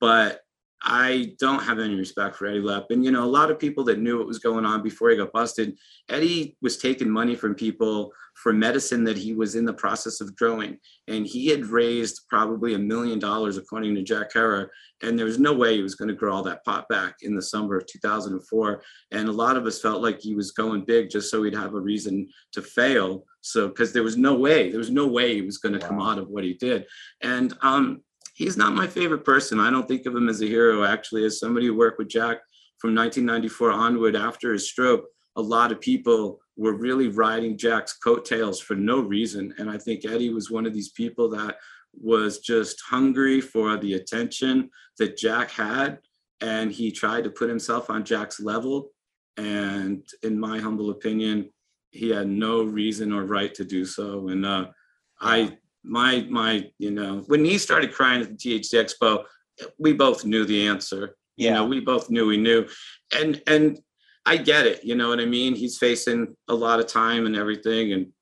but I don't have any respect for Eddie Lepp. And, you know, a lot of people that knew what was going on before he got busted, Eddie was taking money from people for medicine that he was in the process of growing. And he had raised probably a million dollars, according to Jack Herer. And there was no way he was going to grow all that pot back in the summer of 2004. And a lot of us felt like he was going big just so he'd have a reason to fail. So, because there was no way, there was no way he was going to come out of what he did. And, um, he's not my favorite person. I don't think of him as a hero. Actually, as somebody who worked with Jack from 1994 onward after his stroke, a lot of people were really riding Jack's coattails for no reason. And I think Eddie was one of these people that was just hungry for the attention that Jack had. And he tried to put himself on Jack's level. And in my humble opinion, he had no reason or right to do so. And uh, I, my, my, you know, when he started crying at the THC Expo, we both knew the answer. You know, we both knew we knew. And, and I get it. You know what I mean? He's facing a lot of time and everything. And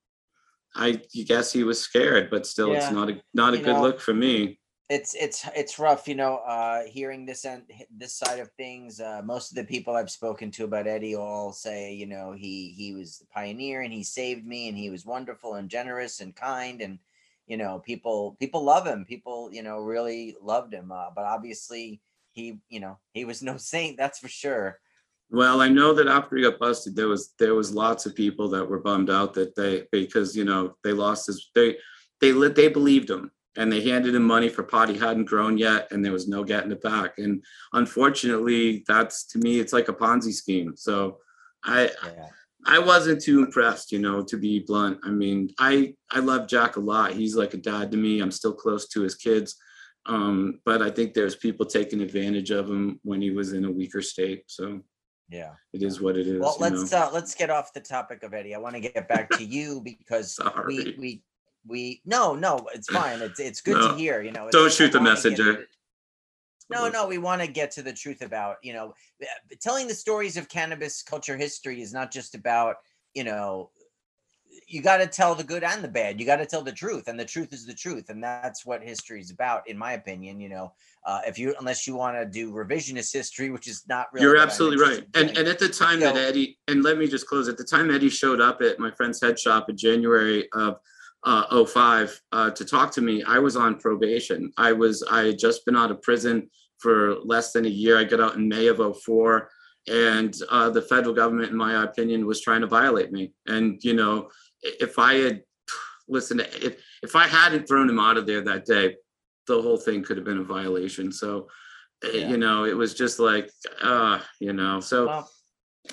I guess he was scared, but still, Yeah. it's not a, not a You good know, look for me. it's it's it's rough you know uh hearing this end this side of things uh most of the people i've spoken to about eddie all say you know he he was the pioneer and he saved me and he was wonderful and generous and kind and you know people people love him people you know really loved him uh, but obviously he you know he was no saint that's for sure Well, I know that after he got busted, there was there was lots of people that were bummed out that they because you know they lost his they they lit they believed him and they handed him money for pot he hadn't grown yet and there was no getting it back. And unfortunately, that's to me it's like a Ponzi scheme. So I yeah I wasn't too impressed, you know, to be blunt. I mean, I I love Jack a lot. He's like a dad to me. I'm still close to his kids. Um, but I think there's people taking advantage of him when he was in a weaker state. So yeah it is what it is. well let's know? uh let's get off the topic of eddie i want to get back to you because we we we no no it's fine it's it's good to hear you know Don't shoot the messenger. No no we want to get to the truth about you know uh, telling the stories of cannabis culture history is not just about you know you got to tell the good and the bad you got to tell the truth and the truth is the truth and that's what history is about in my opinion you know uh, if you unless you want to do revisionist history which is not really You're absolutely right. in And and at the time that Eddie, and let me just close, at the time Eddie showed up at my friend's head shop in January of uh 05 uh to talk to me, I was on probation. I was, I had just been out of prison for less than a year. I got out in May of 04. And uh the federal government, in my opinion, was trying to violate me. And you know, if I had listened, to, if if I hadn't thrown him out of there that day, the whole thing could have been a violation. So eh, Yeah. you know, it was just like, uh, you know, so Well,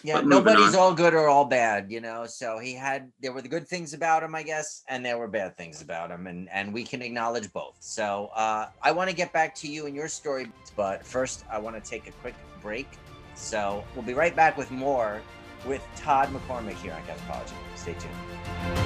yeah, nobody's on. all good or all bad, you know. So he had there were the good things about him, I guess, and there were bad things about him, and and we can acknowledge both. So uh, I want to get back to you and your story, but first I want to take a quick break. So we'll be right back with more with Todd McCormick here on Ganjology. Stay tuned.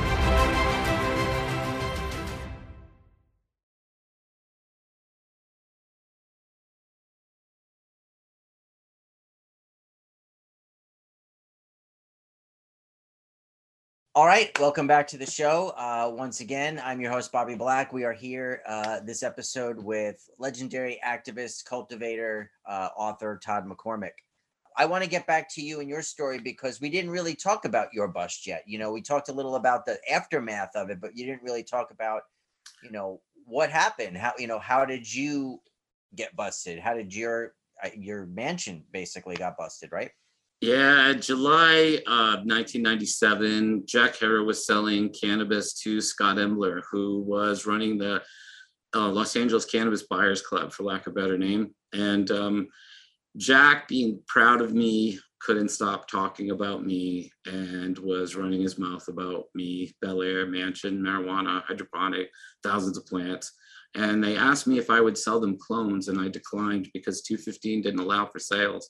All right, welcome back to the show. Uh, once again, I'm your host, Bobby Black. We are here uh, this episode with legendary activist, cultivator, uh, author Todd McCormick. I want to get back to you and your story because we didn't really talk about your bust yet. You know, we talked a little about the aftermath of it, but you didn't really talk about, you know, what happened. How you know how did you get busted? How did your uh, your mansion basically got busted? Right? Yeah, July of 1997, Jack Herer was selling cannabis to Scott Imler, who was running the uh, Los Angeles Cannabis Buyers Club, for lack of a better name. And um, Jack, being proud of me, couldn't stop talking about me and was running his mouth about me, Bel Air, mansion, marijuana, hydroponic, thousands of plants. And they asked me if I would sell them clones, and I declined because 215 didn't allow for sales.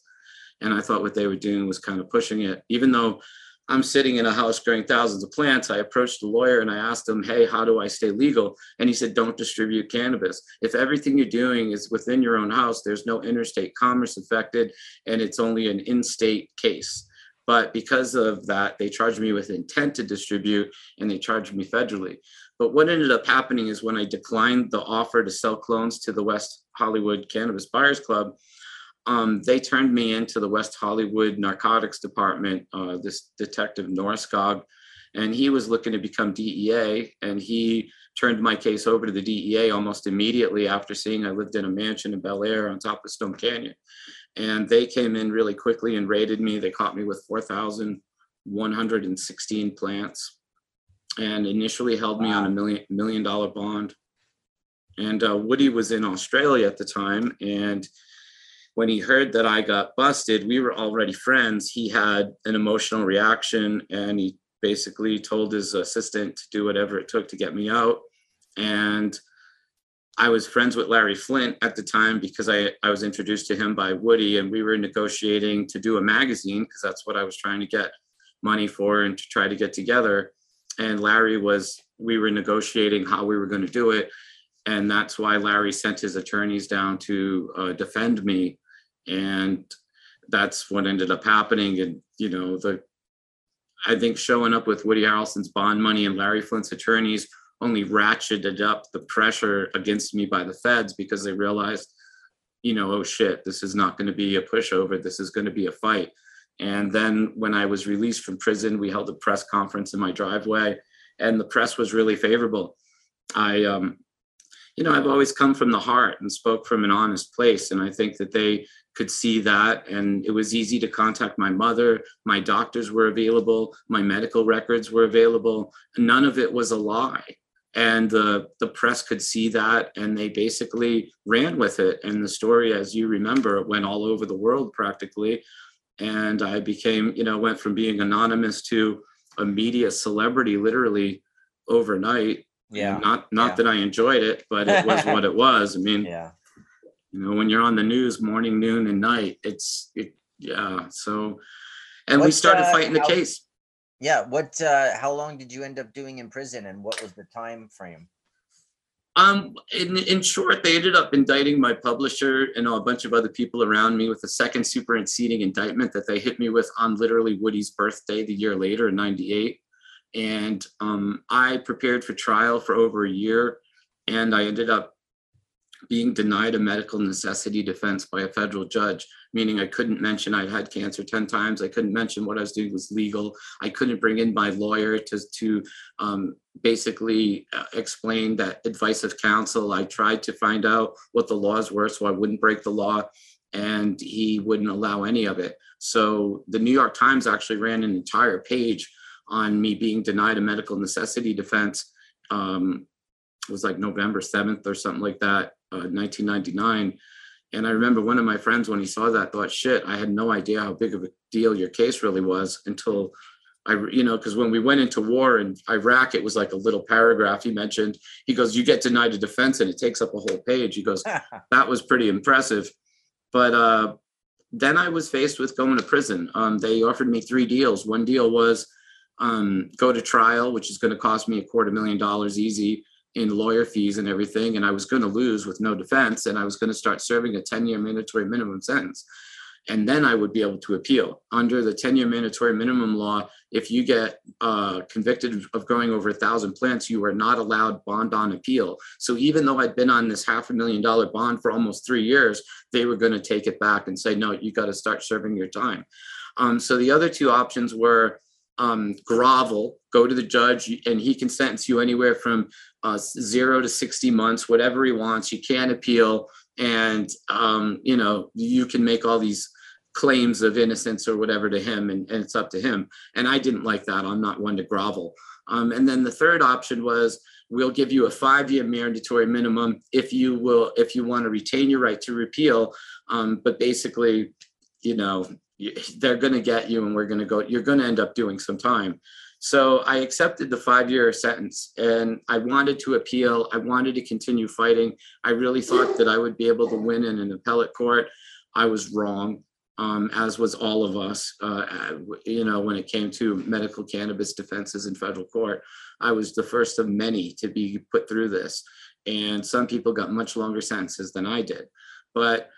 And I thought what they were doing was kind of pushing it. Even though I'm sitting in a house growing thousands of plants, I approached the lawyer and I asked him, Hey, how do I stay legal? And he said, Don't distribute cannabis. If everything you're doing is within your own house, there's no interstate commerce affected, and it's only an in state case. But because of that, they charged me with intent to distribute and they charged me federally. But what ended up happening is when I declined the offer to sell clones to the West Hollywood Cannabis Buyers Club, um, they turned me into the West Hollywood Narcotics Department, uh, this detective Norris Norskog, and he was looking to become DEA, and he turned my case over to the DEA almost immediately after seeing I lived in a mansion in Bel Air on top of Stone Canyon. And they came in really quickly and raided me. They caught me with 4,116 plants and initially held me on a million million dollar bond. And uh, Woody was in Australia at the time. And when he heard that I got busted, we were already friends. He had an emotional reaction and he basically told his assistant to do whatever it took to get me out. And I was friends with Larry Flynt at the time because I, I was introduced to him by Woody and we were negotiating to do a magazine because that's what I was trying to get money for and to try to get together. And Larry was, we were negotiating how we were going to do it. And that's why Larry sent his attorneys down to uh, defend me. And that's what ended up happening. And, you know, the, I think showing up with Woody Harrelson's bond money and Larry Flynt's attorneys only ratcheted up the pressure against me by the feds because they realized, you know, oh shit, this is not going to be a pushover. This is going to be a fight. And then when I was released from prison, we held a press conference in my driveway, and the press was really favorable. I, um, you know, I've always come from the heart and spoke from an honest place, and I think that they could see that. And it was easy to contact my mother. My doctors were available. My medical records were available. None of it was a lie and the the press could see that and they basically ran with it and the story as you remember went all over the world practically and i became you know went from being anonymous to a media celebrity literally overnight Yeah. not not yeah. that i enjoyed it but it was what it was i mean Yeah. you know when you're on the news morning noon and night it's it yeah so and we started uh, fighting the how- case Yeah. What, uh, how long did you end up doing in prison and what was the time frame? Um, in, in short, they ended up indicting my publisher and a bunch of other people around me with a second superseding indictment that they hit me with on literally Woody's birthday the year later in 98. And um, I prepared for trial for over a year and I ended up being denied a medical necessity defense by a federal judge, meaning I couldn't mention I'd had cancer 10 times. I couldn't mention what I was doing was legal. I couldn't bring in my lawyer to, to um, basically uh, explain that advice of counsel. I tried to find out what the laws were so I wouldn't break the law, and he wouldn't allow any of it. So the New York Times actually ran an entire page on me being denied a medical necessity defense. Um, it was like November 7th or something like that, uh, 1999. And I remember one of my friends, when he saw that, thought, shit, I had no idea how big of a deal your case really was until I, you know, because when we went into war in Iraq, it was like a little paragraph he mentioned. He goes, You get denied a defense, and it takes up a whole page. He goes, That was pretty impressive. But uh, then I was faced with going to prison. Um, they offered me three deals. One deal was um, go to trial, which is going to cost me a quarter million dollars easy in lawyer fees and everything. And I was going to lose with no defense. And I was going to start serving a 10 year mandatory minimum sentence. And then I would be able to appeal. Under the 10 year mandatory minimum law, if you get uh, convicted of growing over a thousand plants, you are not allowed bond on appeal. So even though I'd been on this half a million dollar bond for almost three years, they were going to take it back and say, no, you got to start serving your time. Um, so the other two options were um, grovel, go to the judge, and he can sentence you anywhere from uh, zero to 60 months, whatever he wants. You can't appeal. And, um, you know, you can make all these claims of innocence or whatever to him, and, and it's up to him. And I didn't like that. I'm not one to grovel. Um, and then the third option was we'll give you a five-year mandatory minimum if you will, if you want to retain your right to repeal. Um, but basically, you know, they're going to get you and we're going to go, you're going to end up doing some time. So I accepted the five-year sentence and I wanted to appeal. I wanted to continue fighting. I really thought that I would be able to win in an appellate court. I was wrong, um, as was all of us. Uh, you know, when it came to medical cannabis defenses in federal court, I was the first of many to be put through this. And some people got much longer sentences than I did. But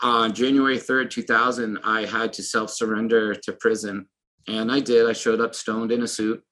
on January 3rd, 2000, I had to self surrender to prison. And I did. I showed up stoned in a suit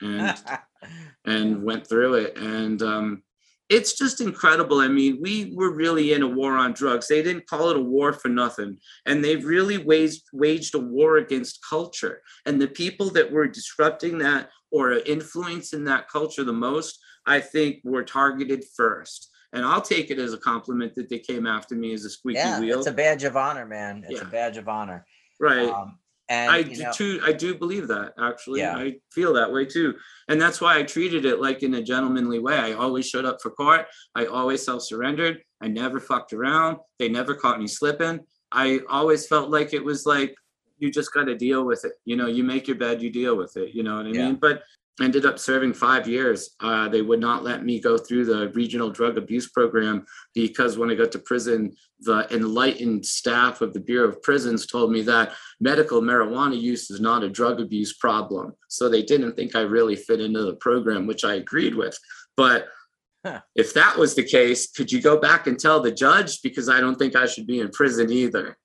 and and went through it. And um, it's just incredible. I mean, we were really in a war on drugs. They didn't call it a war for nothing. And they've really waged, waged a war against culture. And the people that were disrupting that or influencing that culture the most, I think were targeted first. And I'll take it as a compliment that they came after me as a squeaky yeah, wheel. it's a badge of honor, man. It's a badge of honor. right. Um, And I do know, too. I do believe that actually. Yeah. I feel that way too, and that's why I treated it like in a gentlemanly way. I always showed up for court. I always self-surrendered. I never fucked around. They never caught me slipping. I always felt like it was like you just got to deal with it. You know, you make your bed, you deal with it. You know what I Yeah. mean? But ended up serving five years. Uh, they would not let me go through the regional drug abuse program because when I got to prison, the enlightened staff of the Bureau of Prisons told me that medical marijuana use is not a drug abuse problem. So they didn't think I really fit into the program, which I agreed with. But Huh. if that was the case, could you go back and tell the judge? Because I don't think I should be in prison either.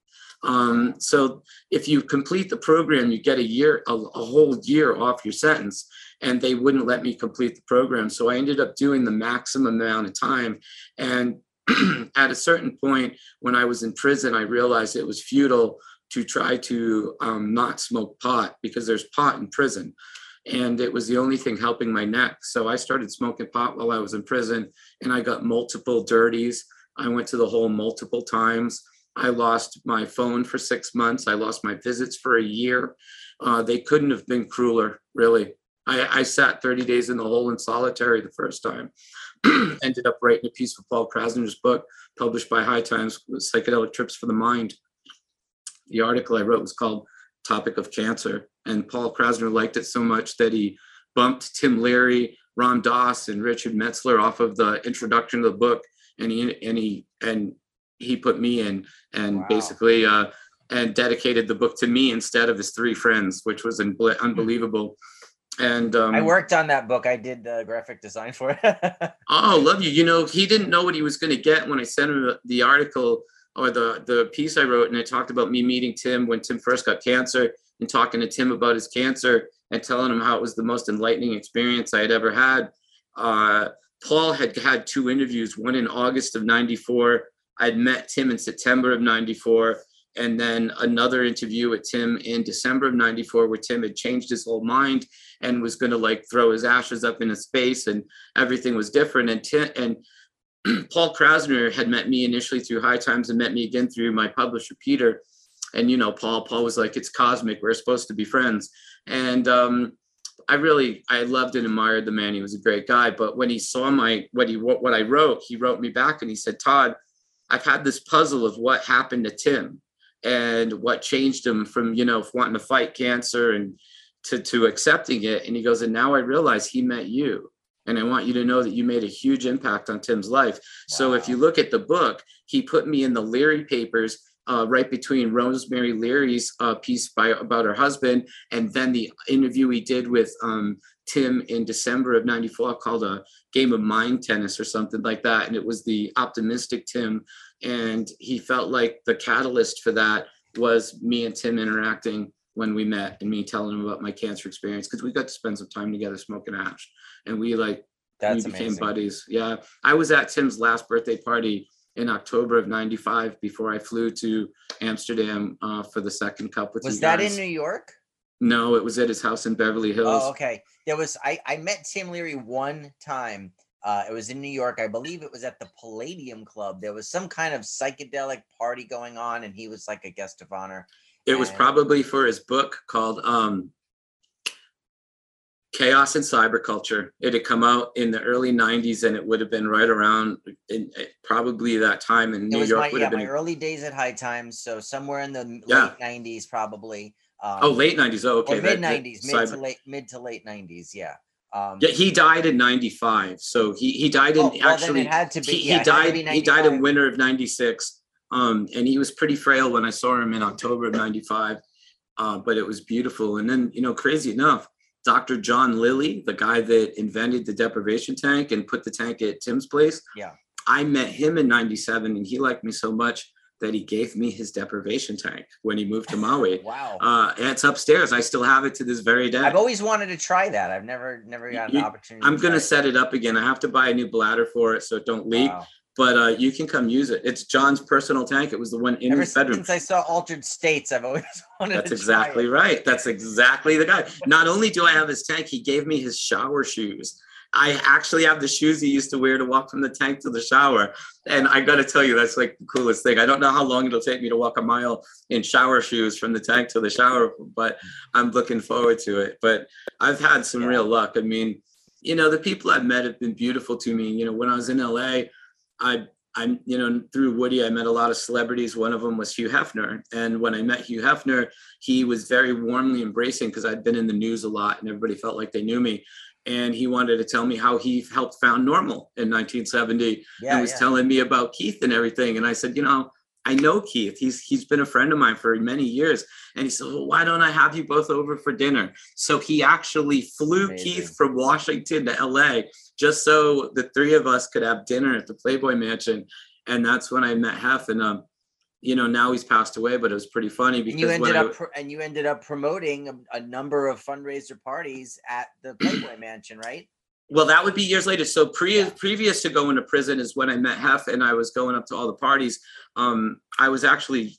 Um, so if you complete the program, you get a year, a, a whole year off your sentence, and they wouldn't let me complete the program. So I ended up doing the maximum amount of time. And at a certain point, when I was in prison, I realized it was futile to try to um, not smoke pot because there's pot in prison. And it was the only thing helping my neck. So I started smoking pot while I was in prison, and I got multiple dirties. I went to the hole multiple times. I lost my phone for six months. I lost my visits for a year. Uh, they couldn't have been crueler, really. I, I sat 30 days in the hole in solitary the first time. Ended up writing a piece for Paul Krassner's book, published by High Times, Psychedelic Trips for the Mind. The article I wrote was called Topic of Cancer. And Paul Krassner liked it so much that he bumped Tim Leary, Ram Dass, and Richard Metzner off of the introduction of the book. And he and he and he put me in and Wow. basically uh, and dedicated the book to me instead of his three friends, which was unbel- unbelievable. And um, I worked on that book. I did the graphic design for it. Oh, love you. You know, he didn't know what he was going to get when I sent him the article or the the piece I wrote, and I talked about me meeting Tim when Tim first got cancer and talking to Tim about his cancer and telling him how it was the most enlightening experience I had ever had. Uh, Paul had had two interviews, one in August of '94. I'd met Tim in September of '94, and then another interview with Tim in December of '94, where Tim had changed his whole mind and was going to like throw his ashes up into space, and everything was different. And Tim and Paul Krassner had met me initially through High Times and met me again through my publisher Peter. And you know, Paul, Paul was like, "It's cosmic. We're supposed to be friends." And um, I really, I loved and admired the man. He was a great guy. But when he saw my what he what I wrote, he wrote me back and he said, "Todd, I've had this puzzle of what happened to Tim and what changed him from you know wanting to fight cancer and to to accepting it." And he goes, "And now I realize he met you." And I want you to know that you made a huge impact on Tim's life. So if you look at the book, he put me in the Leary papers uh, right between Rosemary Leary's uh, piece by about her husband and then the interview he did with um, Tim in December of 94 called a game of mind tennis or something like that. And it was the optimistic Tim. And he felt like the catalyst for that was me and Tim interacting when we met and me telling him about my cancer experience because we got to spend some time together smoking ash and we like That's we became amazing. buddies. Yeah. I was at Tim's last birthday party in October of 95 before I flew to Amsterdam uh, for the second cup with Was that in New York? No, it was at his house in Beverly Hills. Oh, okay. There was I I met Tim Leary one time. Uh, it was in New York. I believe it was at the Palladium Club. There was some kind of psychedelic party going on, and he was like a guest of honor. It was probably for his book called um, Chaos and Cyberculture. It had come out in the early 90s and it would have been right around in, eh, probably that time in New York my would yeah have my been early days at High Times, so somewhere in the Yeah. late '90s probably. Um, Oh, late 90s. Oh, okay. or mid '90s, mid to cyber- late mid to late '90s. Yeah. Um, Yeah, he died in 95. So he he died in oh, well, actually it had to be. he, yeah, he died he died in winter of 96 um and he was pretty frail when i saw him in october of 95 uh but it was beautiful and then you know crazy enough dr john lilly the guy that invented the deprivation tank and put the tank at tim's place Yeah. i met him in 97 and he liked me so much that he gave me his deprivation tank when he moved to maui Wow. uh it's upstairs i still have it to this very day I've always wanted to try that. I've never never You- an opportunity. i'm gonna set it up again i have to buy a new bladder for it so it don't leak Wow. but uh, you can come use it. It's John's personal tank. It was the one in Ever his bedroom. since I saw Altered States, I've always wanted That's to exactly right. That's exactly the guy. Not only do I have his tank, he gave me his shower shoes. I actually have the shoes he used to wear to walk from the tank to the shower. And I got to tell you, that's like the coolest thing. I don't know how long it'll take me to walk a mile in shower shoes from the tank to the shower, but I'm looking forward to it. But I've had some real luck. I mean, you know, the people I've met have been beautiful to me. You know, when I was in LA, I I'm, you know, through Woody, I met a lot of celebrities. One of them was Hugh Hefner. And when I met Hugh Hefner, he was very warmly embracing because I'd been in the news a lot and everybody felt like they knew me. And he wanted to tell me how he helped found NORML in 1970 Yeah, and was yeah. telling me about Keith and everything. And I said, you know, I know Keith. He's he's been a friend of mine for many years. And he said, well, why don't I have you both over for dinner? So he actually flew Amazing. Keith from Washington to LA just so the three of us could have dinner at the Playboy Mansion. And that's when I met Hef. And um, you know, now he's passed away, but it was pretty funny because and you ended I, up pr- and you ended up promoting a, a number of fundraiser parties at the Playboy Mansion, right? Well, that would be years later. So pre- Yeah. previous to going to prison is when I met Hef and I was going up to all the parties. Um, I was actually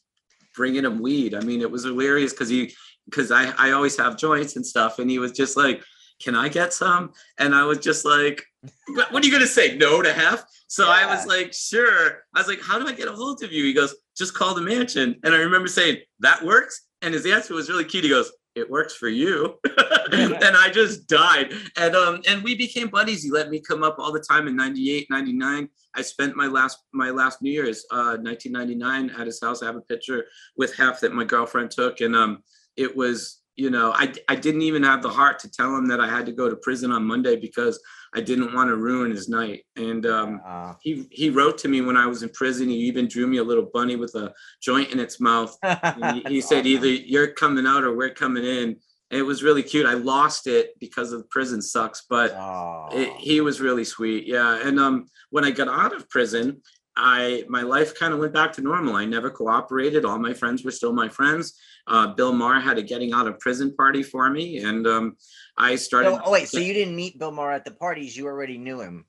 bringing him weed. I mean, it was hilarious because he, because I, I always have joints and stuff. And he was just like, can I get some? And I was just like, what, what are you going to say? No to Hef? So I was like, sure. I was like, how do I get a hold of you? He goes, just call the mansion. And I remember saying, that works. And his answer was really cute. He goes, it works for you. and I just died. And um and we became buddies. He let me come up all the time in 98, 99. I spent my last my last New Year's uh 1999 at his house. I have a picture with Hef that my girlfriend took and um it was you know I I didn't even have the heart to tell him that I had to go to prison on Monday because I didn't want to ruin his night. And um Uh, he he wrote to me when I was in prison. He even drew me a little bunny with a joint in its mouth. He, he said awesome. either you're coming out or we're coming in. And it was really cute. I lost it because of the prison sucks but Oh, it, he was really sweet. Yeah and um when i got out of prison i my life kind of went back to normal. I never cooperated. All my friends were still my friends uh, bill maher had a getting out of prison party for me and um i started so, oh wait, so you didn't meet Bill Maher at the parties? You already knew him.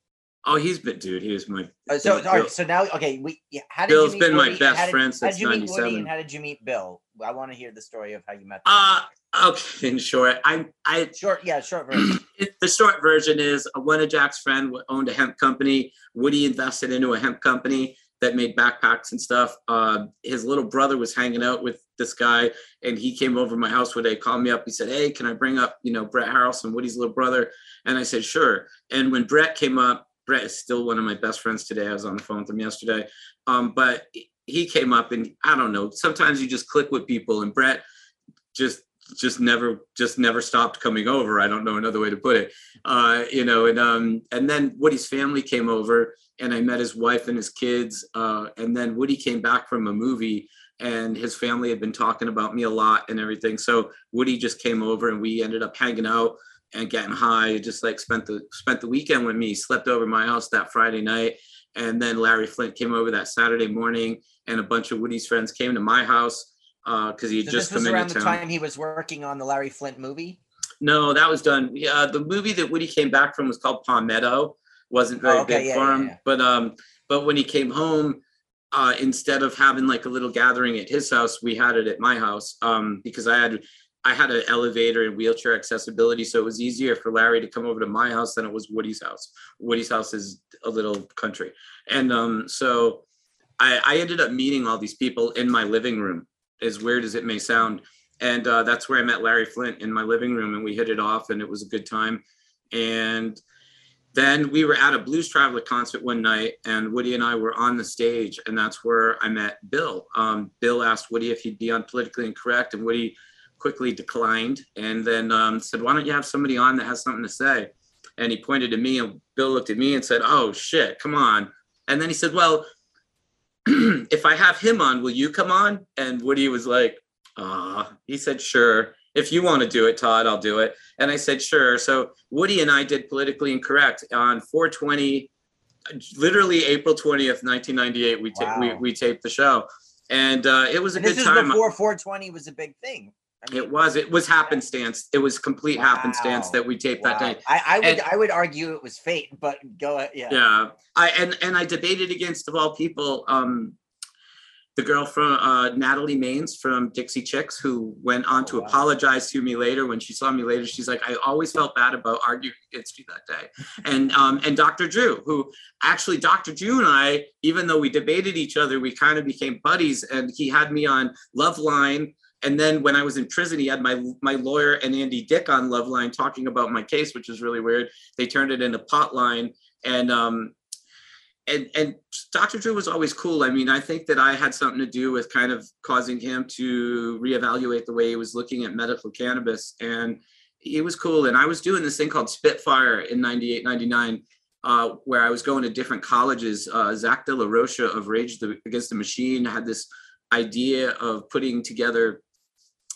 oh he's been dude he was my Uh, so, Bill- all right, so now, okay, we. yeah, How did Bill's you meet been my Woody, and best did- friend since did you meet Woody 97. how did you meet Bill? I want to hear the story of how you met. them. uh okay in short i i short, yeah, short version. the short version is uh, one of Jack's friend owned a hemp company. Woody invested into a hemp company that made backpacks and stuff. Uh, his little brother was hanging out with this guy, and he came over my house one day, called me up. He said, "Hey, can I bring up, you know, Brett Harrelson, Woody's little brother?" And I said, "Sure." And when Brett came up, Brett is still one of my best friends today. I was on the phone with him yesterday, um, but he came up, and I don't know. Sometimes you just click with people, and Brett just just never just never stopped coming over i don't know another way to put it uh you know and um and then woody's family came over and i met his wife and his kids uh and then woody came back from a movie and his family had been talking about me a lot and everything so woody just came over and we ended up hanging out and getting high just like spent the spent the weekend with me slept over my house that friday night and then larry flynt came over that saturday morning and a bunch of woody's friends came to my house because he had So just this was around the time he was working on the Larry Flynt movie. No, that was done. Yeah, the movie that Woody came back from was called Palmetto. wasn't very Oh, okay, big yeah, for yeah, him. yeah. But um, but when he came home, uh, instead of having like a little gathering at his house, we had it at my house. Um, because I had I had an elevator and wheelchair accessibility, so it was easier for Larry to come over to my house than it was Woody's house. Woody's house is a little country, and um, so I, I ended up meeting all these people in my living room. As weird as it may sound, and uh, that's where I met Larry Flynt in my living room, and we hit it off, and it was a good time. And then we were at a Blues Traveler concert one night, and Woody and I were on the stage, and that's where I met Bill. Um, Bill asked Woody if he'd be on Politically Incorrect, and Woody quickly declined, and then um, said, "Why don't you have somebody on that has something to say?" And he pointed to me, and Bill looked at me and said, "Oh shit, come on!" And then he said, "Well." if I have him on, will you come on? And Woody was like, ah he said, sure. If you want to do it, Todd, I'll do it. And I said, sure. So Woody and I did Politically Incorrect on 420, literally April 20th, 1998. We, ta- we, Wow. we taped the show. And uh, it was a And good this is time. before 420 was a big thing. I mean, It was, it was happenstance. It was complete happenstance that we taped that wow. day. I, I would And- I would argue it was fate, but go ahead. Yeah. yeah i and and i debated against of all people um the girl from uh, Natalie Maines from Dixie Chicks, who went on to Oh, wow. apologize to me later when she saw me later. She's like, I always felt bad about arguing against you that day. And um, and Dr. Drew, who actually Dr. Drew and I, even though we debated each other, we kind of became buddies. And he had me on Loveline. And then when I was in prison, he had my my lawyer and Andy Dick on Loveline talking about my case, which is really weird. They turned it into Potline, and um, and and Dr. Drew was always cool. I mean, I think that I had something to do with kind of causing him to reevaluate the way he was looking at medical cannabis, and he was cool. And I was doing this thing called Spitfire in 98, 99, uh, where I was going to different colleges. Uh, Zach De La Rocha of Rage Against the Machine had this idea of putting together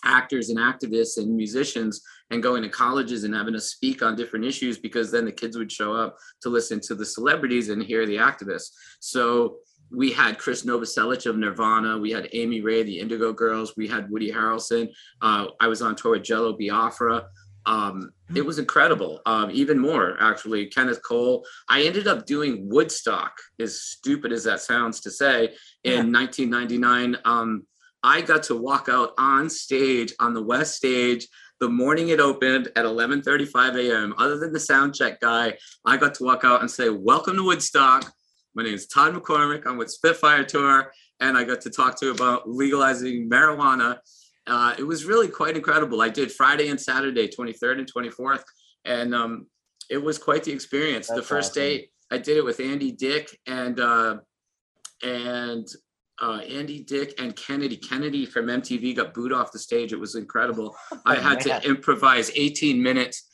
actors and activists and musicians and going to colleges and having to speak on different issues because then the kids would show up to listen to the celebrities and hear the activists. So we had Chris Novoselic of Nirvana, we had Amy Ray, the Indigo Girls, we had Woody Harrelson. Uh, I was on tour with Jello Biafra. Um, it was incredible. Um, even more, actually, Kenneth Cole. I ended up doing Woodstock, as stupid as that sounds to say, in 1999. Um, I got to walk out on stage on the West Stage the morning it opened at 11:35 a.m. Other than the sound check guy, I got to walk out and say, "Welcome to Woodstock." My name is Todd McCormick. I'm with Spitfire Tour, and I got to talk to you about legalizing marijuana. Uh, it was really quite incredible. I did Friday and Saturday, 23rd and 24th, and um, it was quite the experience. the first awesome. day, I did it with Andy Dick and uh, and uh, Andy Dick and Kennedy. Kennedy from MTV got booed off the stage. It was incredible. I Oh, had man. to improvise 18 minutes.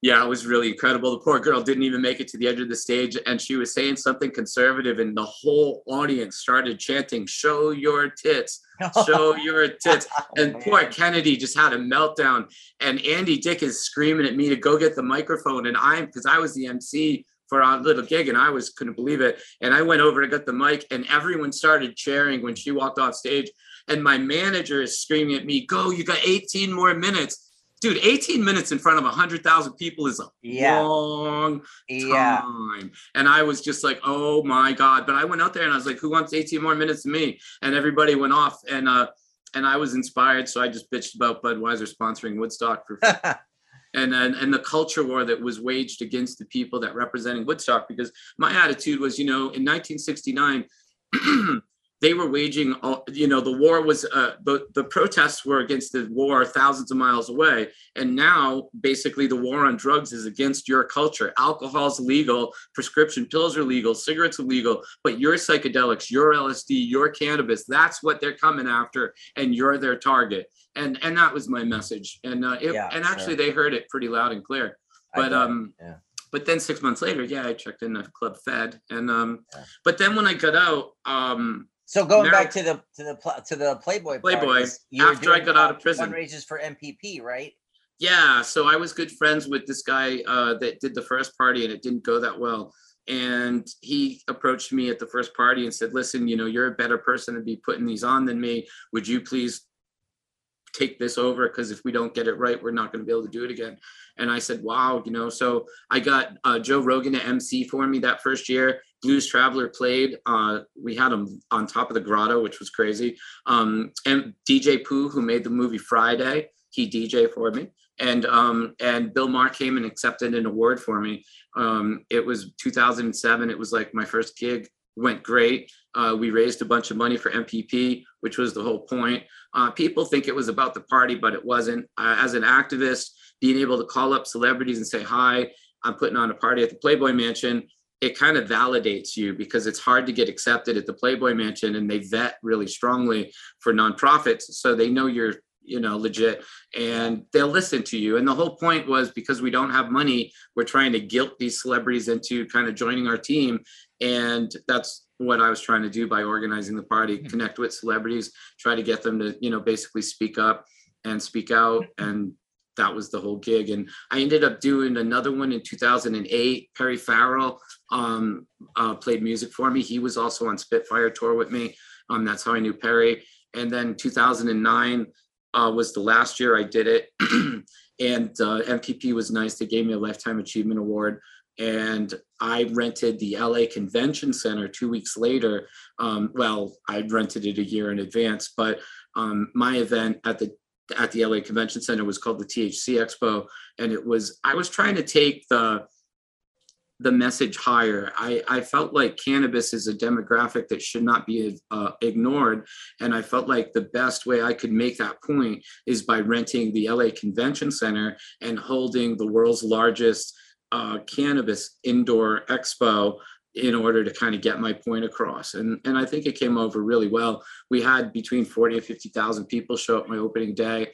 Yeah, it was really incredible. The poor girl didn't even make it to the edge of the stage, and she was saying something conservative, and the whole audience started chanting, "Show your tits, show your tits." And Oh, poor. Kennedy just had a meltdown. And Andy Dick is screaming at me to go get the microphone. And I'm because I was the MC for our little gig and I was couldn't believe it. And I went over to get the mic and everyone started cheering when she walked off stage. And my manager is screaming at me, go, you got 18 more minutes. Dude, 18 minutes in front of 100,000 people is a Yeah. long Yeah. time. And I was just like, oh my God. But I went out there and I was like, who wants 18 more minutes than me? And everybody went off. And uh and I was inspired. So I just bitched about Budweiser sponsoring Woodstock for and, and and the culture war that was waged against the people that representing Woodstock. Because my attitude was, you know, in 1969, they were waging, all- you know, the war was uh, the the protests were against the war thousands of miles away, and now basically the war on drugs is against your culture. Alcohol's legal, prescription pills are legal, cigarettes are legal, but your psychedelics, your LSD, your cannabis, that's what they're coming after, and you're their target. And and that was my message. And uh, it, Yeah, and actually sure. they heard it pretty loud and clear. But um, yeah. but then six months later, yeah, I checked in the club Fed, and um, Yeah. but then when I got out, um, So going back to the to the to the Playboy Playboy, parties, after I got out of prison. fundraisers for MPP, right? yeah, so I was good friends with this guy uh, that did the first party, and it didn't go that well. And he approached me at the first party and said, "Listen, you know, you're a better person to be putting these on than me. Would you please take this over? Because if we don't get it right, we're not going to be able to do it again." And I said, "Wow, you know." So I got uh, Joe Rogan to MC for me that first year. Blues Traveler played. Uh, we had him on top of the grotto, which was crazy. Um, and DJ Pooh, who made the movie Friday, he DJ for me. And um, and Bill Maher came and accepted an award for me. Um, it was 2007. It was like my first gig. Went great. Uh, we raised a bunch of money for MPP, which was the whole point. Uh, people think it was about the party, but it wasn't. Uh, as an activist, being able to call up celebrities and say, "Hi, I'm putting on a party at the Playboy Mansion," it kind of validates you because it's hard to get accepted at the Playboy Mansion, and they vet really strongly for nonprofits, so they know you're you know legit and they'll listen to you. And the whole point was because we don't have money we're trying to guilt these celebrities into kind of joining our team. And that's what i was trying to do by organizing the party connect with celebrities try to get them to you know basically speak up and speak out mm-hmm. and that was the whole gig and i ended up doing another one in 2008 perry farrell um, uh, played music for me he was also on spitfire tour with me um, that's how i knew perry and then 2009 uh, was the last year I did it. and uh, MPP was nice. They gave me a Lifetime Achievement Award. and I rented the LA Convention Center two weeks later. Um, well, I rented it a year in advance, but um, my event at the at the LA Convention Center was called the THC Expo, and it was I was trying to take the the message higher. I, I felt like cannabis is a demographic that should not be uh, ignored. And I felt like the best way I could make that point is by renting the LA Convention Center and holding the world's largest uh, cannabis indoor expo in order to kind of get my point across. And, and I think it came over really well. We had between 40 and 50,000 people show up my opening day.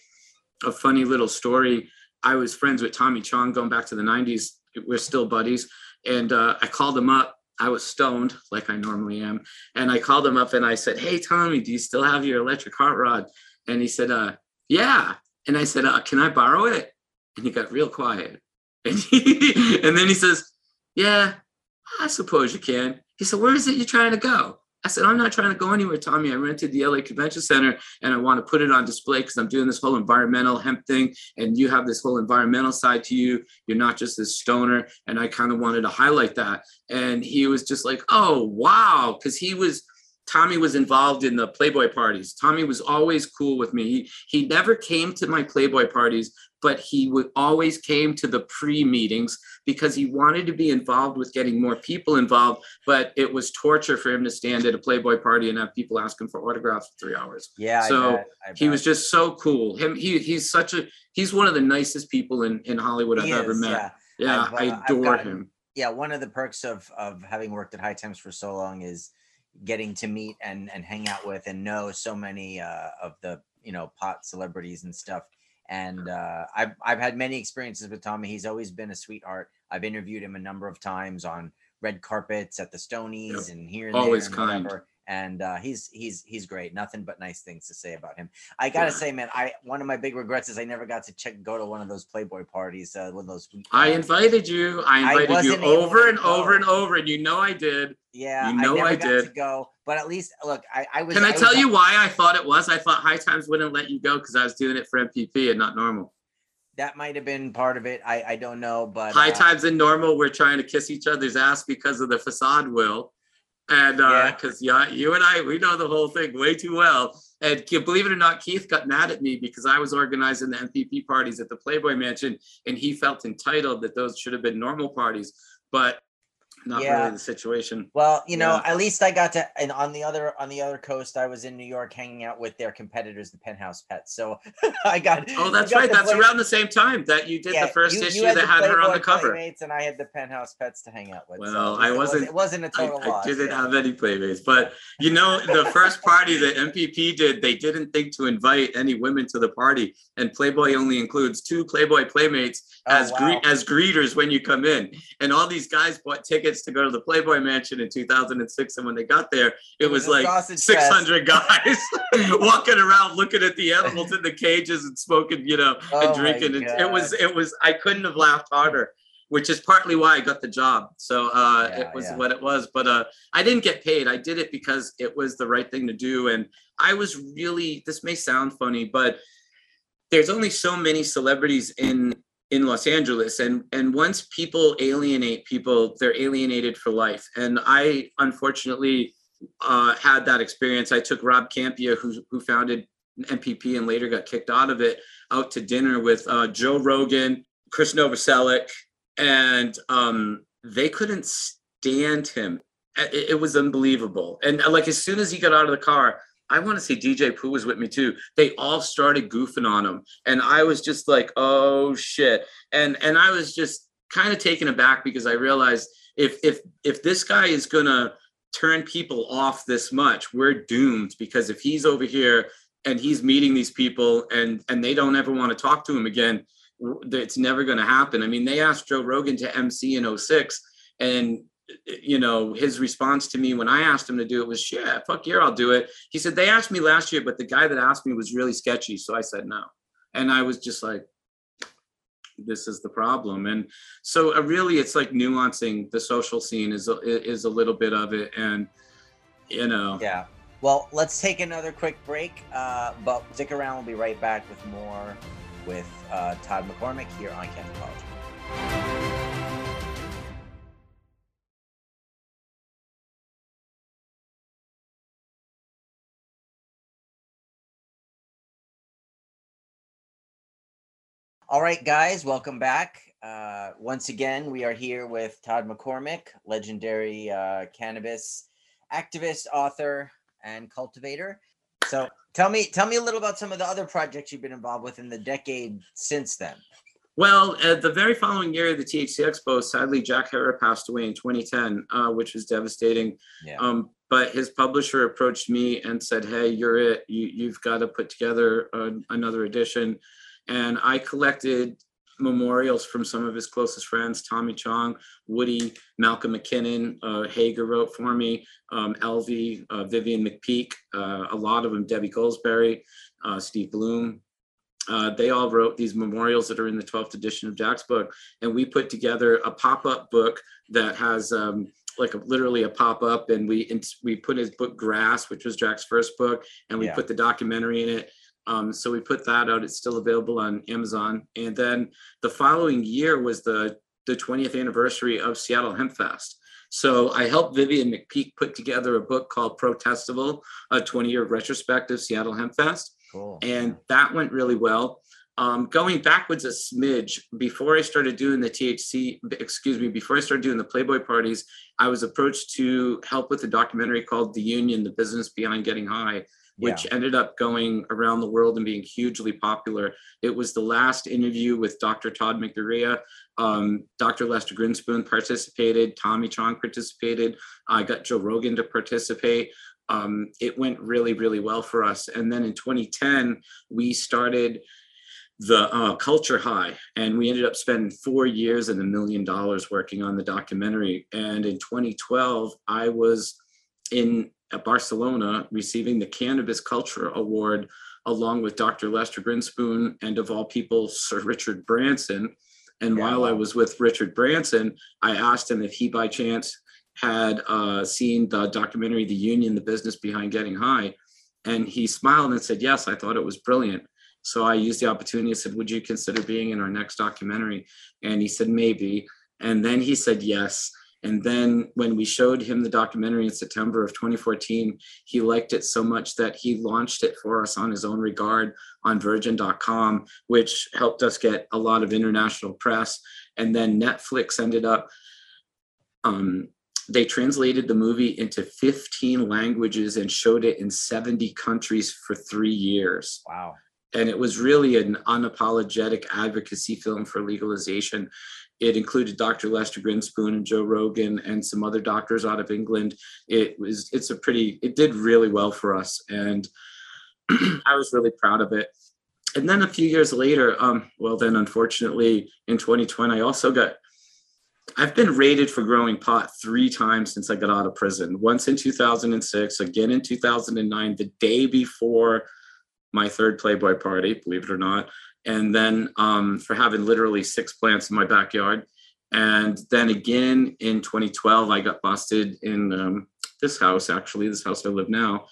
A funny little story. I was friends with Tommy Chong going back to the 90s. We're still buddies. And uh, I called him up. I was stoned like I normally am. And I called him up and I said, Hey, Tommy, do you still have your electric hot rod? And he said, uh, Yeah. And I said, uh, Can I borrow it? And he got real quiet. And, he, and then he says, Yeah, I suppose you can. He said, Where is it you're trying to go? I said, I'm not trying to go anywhere, Tommy. I rented the LA Convention Center and I want to put it on display because I'm doing this whole environmental hemp thing. And you have this whole environmental side to you. You're not just this stoner. And I kind of wanted to highlight that. And he was just like, Oh, wow. Because he was, Tommy was involved in the Playboy parties. Tommy was always cool with me. He, he never came to my Playboy parties, but he would always came to the pre-meetings because he wanted to be involved with getting more people involved but it was torture for him to stand at a playboy party and have people ask him for autographs for three hours yeah so I bet, I he was just so cool him he he's such a he's one of the nicest people in in hollywood He i've ever is, met yeah. yeah, I've, uh, i adore gotten- him yeah one of the perks of of having worked at high times for so long is getting to meet and and hang out with and know so many uh of the you know pot celebrities and stuff and uh i've i've had many experiences with tommy he's always been a sweetheart i've interviewed him a number of times on red carpets at the stonies and here and Always there and kind. whatever. And uh he's he's he's great nothing but nice things to say about him i gotta Yeah. say man i one of my big regrets is i never got to check go to one of those playboy parties uh one of those i uh, invited you i I invited you over and over and over and you know i did Yeah, You know I never I got to did. go, but at least look, I, I was. can i was tell at- you why i thought it was i thought high times wouldn't let you go because i was doing it for mpp and not NORML that might have been part of it. I I don't know, but high uh, times and NORML we're trying to kiss each other's ass because of the facade will and uh Yeah. because yeah you and i we know the whole thing way too well and believe it or not keith got mad at me because i was organizing the mpp parties at the playboy mansion and he felt entitled that those should have been NORML parties but not Yeah. really the situation Well, you know, Yeah. at least I got to, and on the other on the other coast, I was in New York hanging out with their competitors, the Penthouse Pets. So I got. oh I that's got right that's play- around the same time that you did yeah, the first you- you issue had that had her on the cover Playmates, and I had the Penthouse Pets to hang out with. Well, at I wasn't- It wasn't a I, total I loss. didn't yeah. have any playmates, but you know, the first party that MPP did, they didn't think to invite any women to the party, and Playboy only includes two Playboy playmates Oh, as gre- as greeters when you come in. And all these guys bought tickets to go to the Playboy Mansion in 2006, and when they got there, it, It was, was like sausage fest. 600 guys walking around looking at the animals in the cages and smoking, you know, Oh and drinking. It, it was it was I couldn't have laughed harder. Which is partly why I got the job. So uh, Yeah, it was yeah. what it was. But uh, I didn't get paid. I did it because it was the right thing to do. And I was really, this may sound funny, but there's only so many celebrities in in Los Angeles. And and once people alienate people, they're alienated for life. And I unfortunately uh, had that experience. I took Rob Kampia, who who founded MPP and later got kicked out of it, out to dinner with uh, Joe Rogan, Chris Novoselic, and um, they couldn't stand him. It, it was unbelievable. And like as soon as he got out of the car, I want to say DJ Pooh was with me too. They all started goofing on him, and I was just like, "Oh shit!" And and I was just kind of taken aback because I realized if if if this guy is gonna turn people off this much, we're doomed. Because if he's over here and he's meeting these people and and they don't ever want to talk to him again, it's never going to happen. I mean, they asked Joe Rogan to MC in 06 and you know his response to me when I asked him to do it was, "Yeah, fuck yeah, I'll do it." He said they asked me last year, but the guy that asked me was really sketchy, so I said no. And I was just like, "This is the problem." And so, uh, really, it's like nuancing the social scene is a, is a little bit of it, and you know, Yeah. Well, let's take another quick break, uh, but stick around. We'll be right back with more with uh, Todd McCormick here on Canthropology. All right, guys, welcome back. Uh, once again, we are here with Todd McCormick, legendary uh, cannabis activist, author, and cultivator. So, tell me, tell me a little about some of the other projects you've been involved with in the decade since then. Well, uh, the very following year, of the THC Expo, sadly, Jack Herer passed away in 2010, uh, which was devastating. Yeah. Um, but his publisher approached me and said, "Hey, you're it. You, you've got to put together uh, another edition." And I collected memorials from some of his closest friends, Tommy Chong, Woody, Malcolm McKinnon, uh, Hager wrote for me, um, Elvy, uh, Vivian McPeak, uh, a lot of them, Debbie Goldsberry, uh, Steve Bloom, uh, they all wrote these memorials that are in the 12th edition of Jack's book. And we put together a pop up book that has um, like a, literally a pop up. And we, we put his book Grass, which was Jack's first book, and we Yeah. put the documentary in it. Um, so we put that out. It's still available on Amazon. And then the following year was the, the 20th anniversary of Seattle Hemp Fest. So I helped Vivian McPeak put together a book called Protestival, a 20 year retrospective Seattle Hemp Fest Cool. and that went really well. Um, going backwards a smidge, before I started doing the THC, excuse me, before I started doing the Playboy parties, I was approached to help with a documentary called The Union: The Business Behind Getting High, which ended up going around the world and being hugely popular. It was the last interview with Dr. Tod Mikuriya. Um, Dr. Lester Grinspoon participated. Tommy Chong participated. I got Joe Rogan to participate um, it went really, really well for us. And then in 2010, we started the uh, Culture High, and we ended up spending four years and a million dollars working on the documentary. And in 2012, I was in at Barcelona receiving the Cannabis Culture Award along with Dr. Lester Grinspoon and of all people, Sir Richard Branson. And Yeah, while I was with Richard Branson, I asked him if he by chance had uh, seen the documentary The Union, the business behind getting high. And he smiled and said, Yes, I thought it was brilliant. So I used the opportunity. and said, Would you consider being in our next documentary? And he said, Maybe. And then he said, Yes. And then when we showed him the documentary in September of 2014, he liked it so much that he launched it for us on his own regard on virgin.com, which helped us get a lot of international press. And then Netflix ended up um, they translated the movie into 15 languages and showed it in 70 countries for three years. Wow. And it was really an unapologetic advocacy film for legalization. It included Dr. Lester Grinspoon and Joe Rogan and some other doctors out of England. It was, it's a pretty, it did really well for us. And I was really proud of it. And then a few years later, um, well, then unfortunately in 2020, I also got I've been rated for growing pot three times since I got out of prison. Once in 2006, again in 2009, the day before my third Playboy party, believe it or not, and then um, for having literally six plants in my backyard. And then again in 2012, I got busted in um, this house, actually, this house I live now,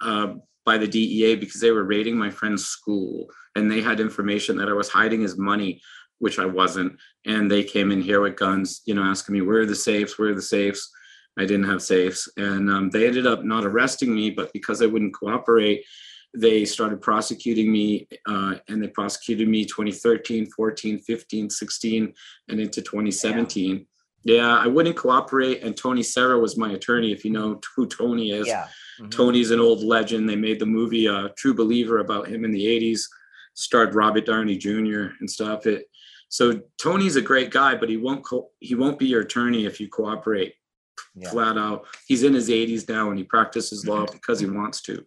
uh, by the DEA because they were raiding my friend's school and they had information that I was hiding his money, which I wasn't and they came in here with guns, you know, asking me where are the safes, where are the safes. I didn't have safes, and um, they ended up not arresting me, but because I wouldn't cooperate, they started prosecuting me, uh, and they prosecuted me 2013, 14, 15, 16, and into 2017. Yeah, I wouldn't cooperate, and Tony Serra was my attorney. If you know who Tony is, Yeah. Mhm. Tony's an old legend. They made the movie uh, True Believer about him in the 80s, starred Robert Downey Jr. and stuff. It so Tony's a great guy, but he won't co- he won't be your attorney if you cooperate Yeah. flat out. He's in his 80s now and he practices law because he wants to.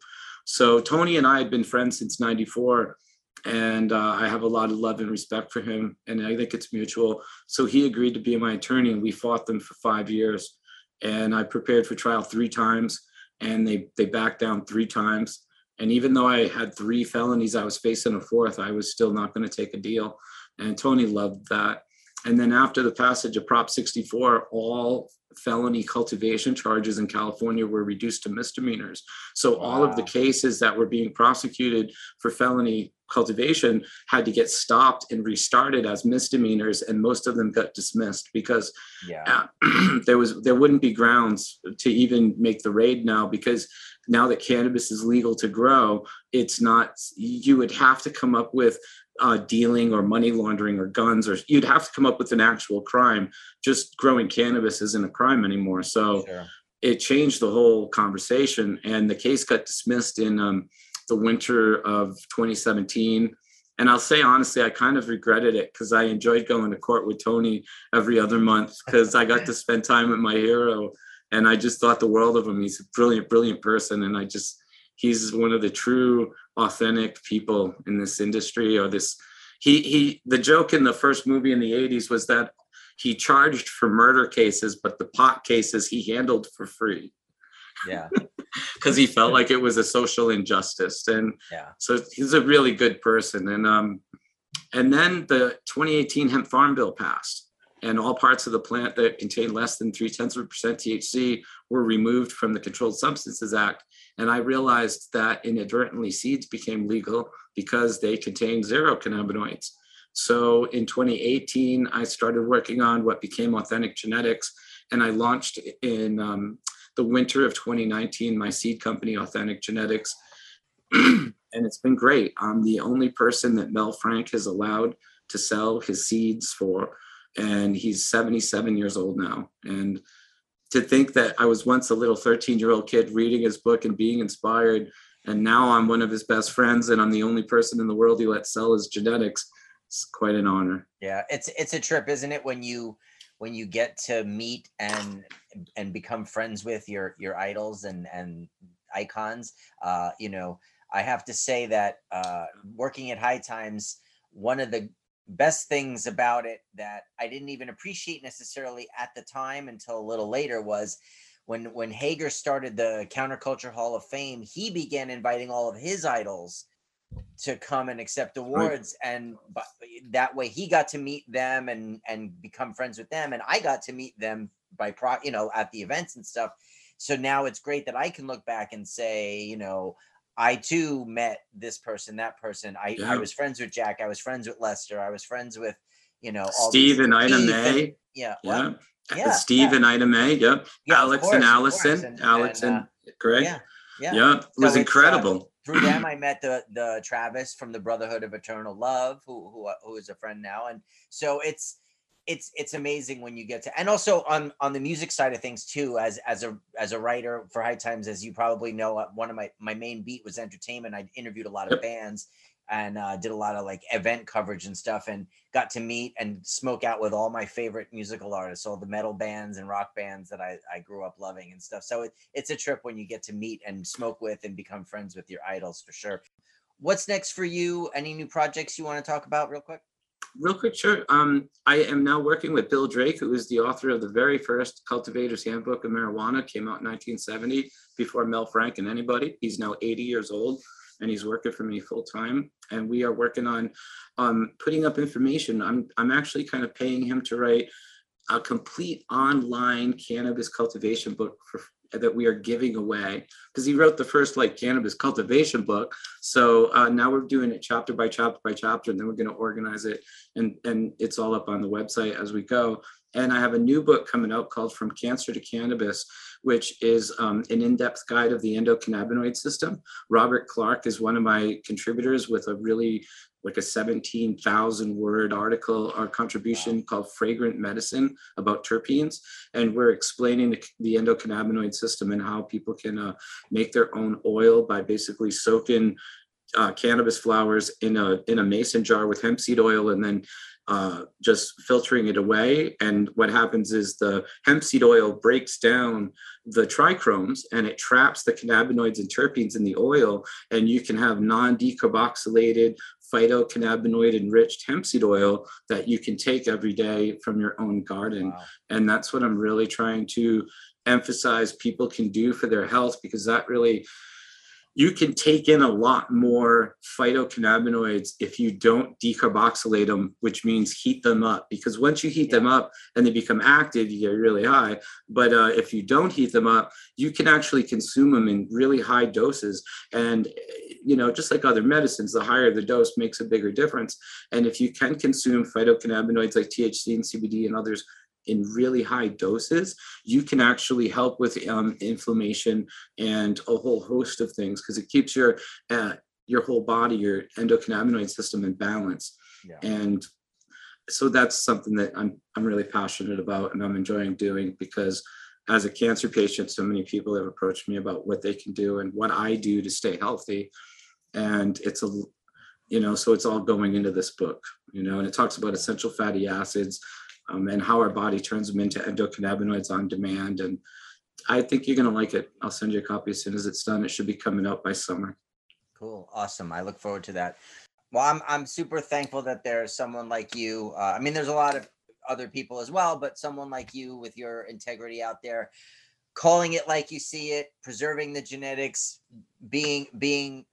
So Tony and I had been friends since 94 and uh, I have a lot of love and respect for him and I think it's mutual. So he agreed to be my attorney and we fought them for 5 years and I prepared for trial 3 times and they they backed down 3 times and even though I had 3 felonies I was facing a fourth I was still not going to take a deal and Tony loved that. And then after the passage of Prop 64, all felony cultivation charges in California were reduced to misdemeanors. So all of the cases that were being prosecuted for felony cultivation had to get stopped and restarted as misdemeanors, and most of them got dismissed because Yeah. uh, there was there wouldn't be grounds to even make the raid now because now that cannabis is legal to grow, it's not you would have to come up with uh, dealing or money laundering or guns, or you'd have to come up with an actual crime. Just growing cannabis isn't a crime anymore. So Sure. it changed the whole conversation and the case got dismissed in um, the winter of 2017 and i'll say honestly i kind of regretted it because i enjoyed going to court with tony every other month because i got to spend time with my hero and i just thought the world of him he's a brilliant brilliant person and i just he's one of the true authentic people in this industry or this he he the joke in the first movie in the 80s was that he charged for murder cases, but the pot cases he handled for free Yeah. because he felt like it was a social injustice. And Yeah. so he's a really good person. And um, and then the 2018 hemp farm bill passed, and all parts of the plant that contain less than three tenths of a percent THC were removed from the Controlled Substances Act. And I realized that inadvertently seeds became legal because they contained zero cannabinoids. So in 2018, I started working on what became Authentic Genetics, and I launched in um, the winter of 2019 my seed company, Authentic Genetics. and it's been great. I'm the only person that Mel Frank has allowed to sell his seeds for, and he's 77 years old now. And to think that I was once a little 13 year old kid reading his book and being inspired, and now I'm one of his best friends, and I'm the only person in the world he lets sell his genetics. It's quite an honor. Yeah, it's it's a trip, isn't it? When you when you get to meet and and become friends with your your idols and and icons. Uh, you know, I have to say that uh, working at High Times, one of the best things about it that I didn't even appreciate necessarily at the time until a little later was when when Hager started the Counterculture Hall of Fame, he began inviting all of his idols to come and accept awards and but eh, that way he got to meet them and and become friends with them and I got to meet them by pro you know at the events and stuff. So now it's great that I can look back and say you know I too met this person that person I I was friends with Jack I was friends with Lester I was friends with you know all Steve and Ina May. yeah? Yeah. Yeah, Steve yeah. and Ina May. Yep. Yeah, Alex course, and Allison. and- Alex and, and, uh, Greg. yeah Yeah. yeah It was So uh, incredible. through them I met the the Travis from the Brotherhood of Eternal Love, who who who is a friend now, and so it's it's it's amazing when you get to and also on on the music side of things too as as a as a writer for high times as you probably know uh, one of my my main beat was entertainment. I interviewed a lot of bands and uh, did a lot of like event coverage and stuff and got to meet and smoke out with all my favorite musical artists all the metal bands and rock bands that i, I grew up loving and stuff. So it, it's a trip when you get to meet and smoke with and become friends with your idols for sure. What's next for you? Any new projects you want to talk about real quick Real quick, sure. Um, I am now working with Bill Drake, who is the author of the very first Cultivator's Handbook of Marijuana, came out in 1970 before Mel Frank and anybody. He's now 80 years old and he's working for me full time. And we are working on um, putting up information. I'm I'm actually kind of paying him to write a complete online cannabis cultivation book for that we are giving away because he wrote the first like cannabis cultivation book. So uh, now we're doing it chapter by chapter by chapter and then we're going to organize it and and it's all up on the website as we go. And i have a new book coming out called from cancer to cannabis which is um, an in-depth guide of the endocannabinoid system. Robert clarke is one of my contributors with a really like a 17,000 word article or contribution called Fragrant Medicine about terpenes. And we're explaining the, the endocannabinoid system and how people can uh, make their own oil by basically soaking uh, cannabis flowers in a, in a mason jar with hemp seed oil and then uh, just filtering it away. And what happens is the hemp seed oil breaks down the trichomes and it traps the cannabinoids and terpenes in the oil. And you can have non decarboxylated phytocannabinoid enriched hemp seed oil that you can take every day from your own garden. wow. And that's what I'm really trying to emphasize people can do for their health because that really you can take in a lot more phytocannabinoids if you don't decarboxylate them, which means heat them up. Because once you heat them up and they become active, you get really high. But uh, if you don't heat them up, you can actually consume them in really high doses. And, you know, just like other medicines, the higher the dose makes a bigger difference. And if you can consume phytocannabinoids like THC and CBD and others in really high doses, you can actually help with um, inflammation and a whole host of things because it keeps your uh, your whole body, your endocannabinoid system in balance. Yeah. And so that's something that I'm I'm really passionate about and I'm enjoying doing because as a cancer patient, so many people have approached me about what they can do and what I do to stay healthy. And it's a you know, so it's all going into this book, you know, and it talks about essential fatty acids um, and how our body turns them into endocannabinoids on demand. And I think you're going to like it. I'll send you a copy as soon as it's done. It should be coming out by summer. Cool. Awesome. I look forward to that. Well, I'm, I'm super thankful that there's someone like you. Uh, I mean, there's a lot of other people as well, but someone like you with your integrity out there, calling it like you see it, preserving the genetics, being, being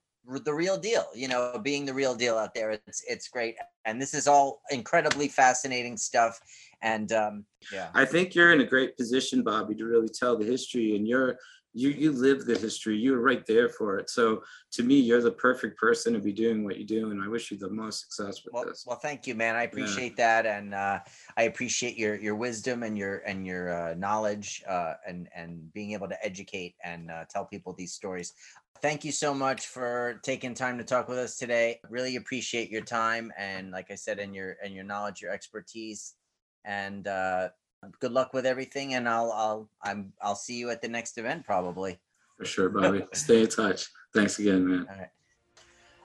the real deal you know being the real deal out there it's it's great and this is all incredibly fascinating stuff and um yeah. I think you're in a great position bobby to really tell the history and you're you you live the history. You're right there for it. So to me you're the perfect person to be doing what you do and i wish you the most success with well, this. well thank you man. I appreciate yeah. that and uh, i appreciate your your wisdom and your and your uh, knowledge uh, and and being able to educate and uh, tell people these stories. Thank you so much for taking time to talk with us today. Really appreciate your time and like i said and your and your knowledge your expertise and uh good luck with everything and i'll i'll i'm i'll see you at the next event probably. For sure bobby. Stay in touch. Thanks again man. All right.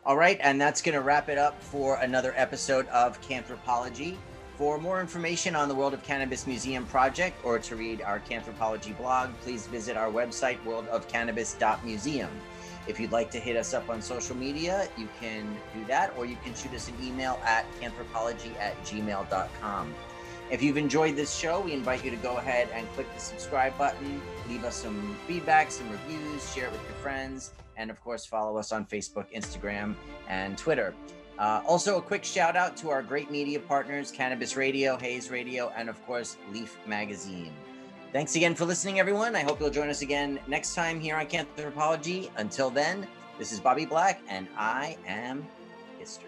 All right and that's going to wrap it up for another episode of canthropology. For more information on the World of Cannabis Museum project or to read our Canthropology blog, please visit our website, worldofcannabis.museum. If you'd like to hit us up on social media, you can do that, or you can shoot us an email at canthropology at gmail.com. If you've enjoyed this show, we invite you to go ahead and click the subscribe button, leave us some feedback, some reviews, share it with your friends, and of course, follow us on Facebook, Instagram, and Twitter. Uh, also, a quick shout out to our great media partners Cannabis Radio, Hayes Radio, and of course, Leaf Magazine. Thanks again for listening, everyone. I hope you'll join us again next time here on Canthropology. Until then, this is Bobby Black, and I am history.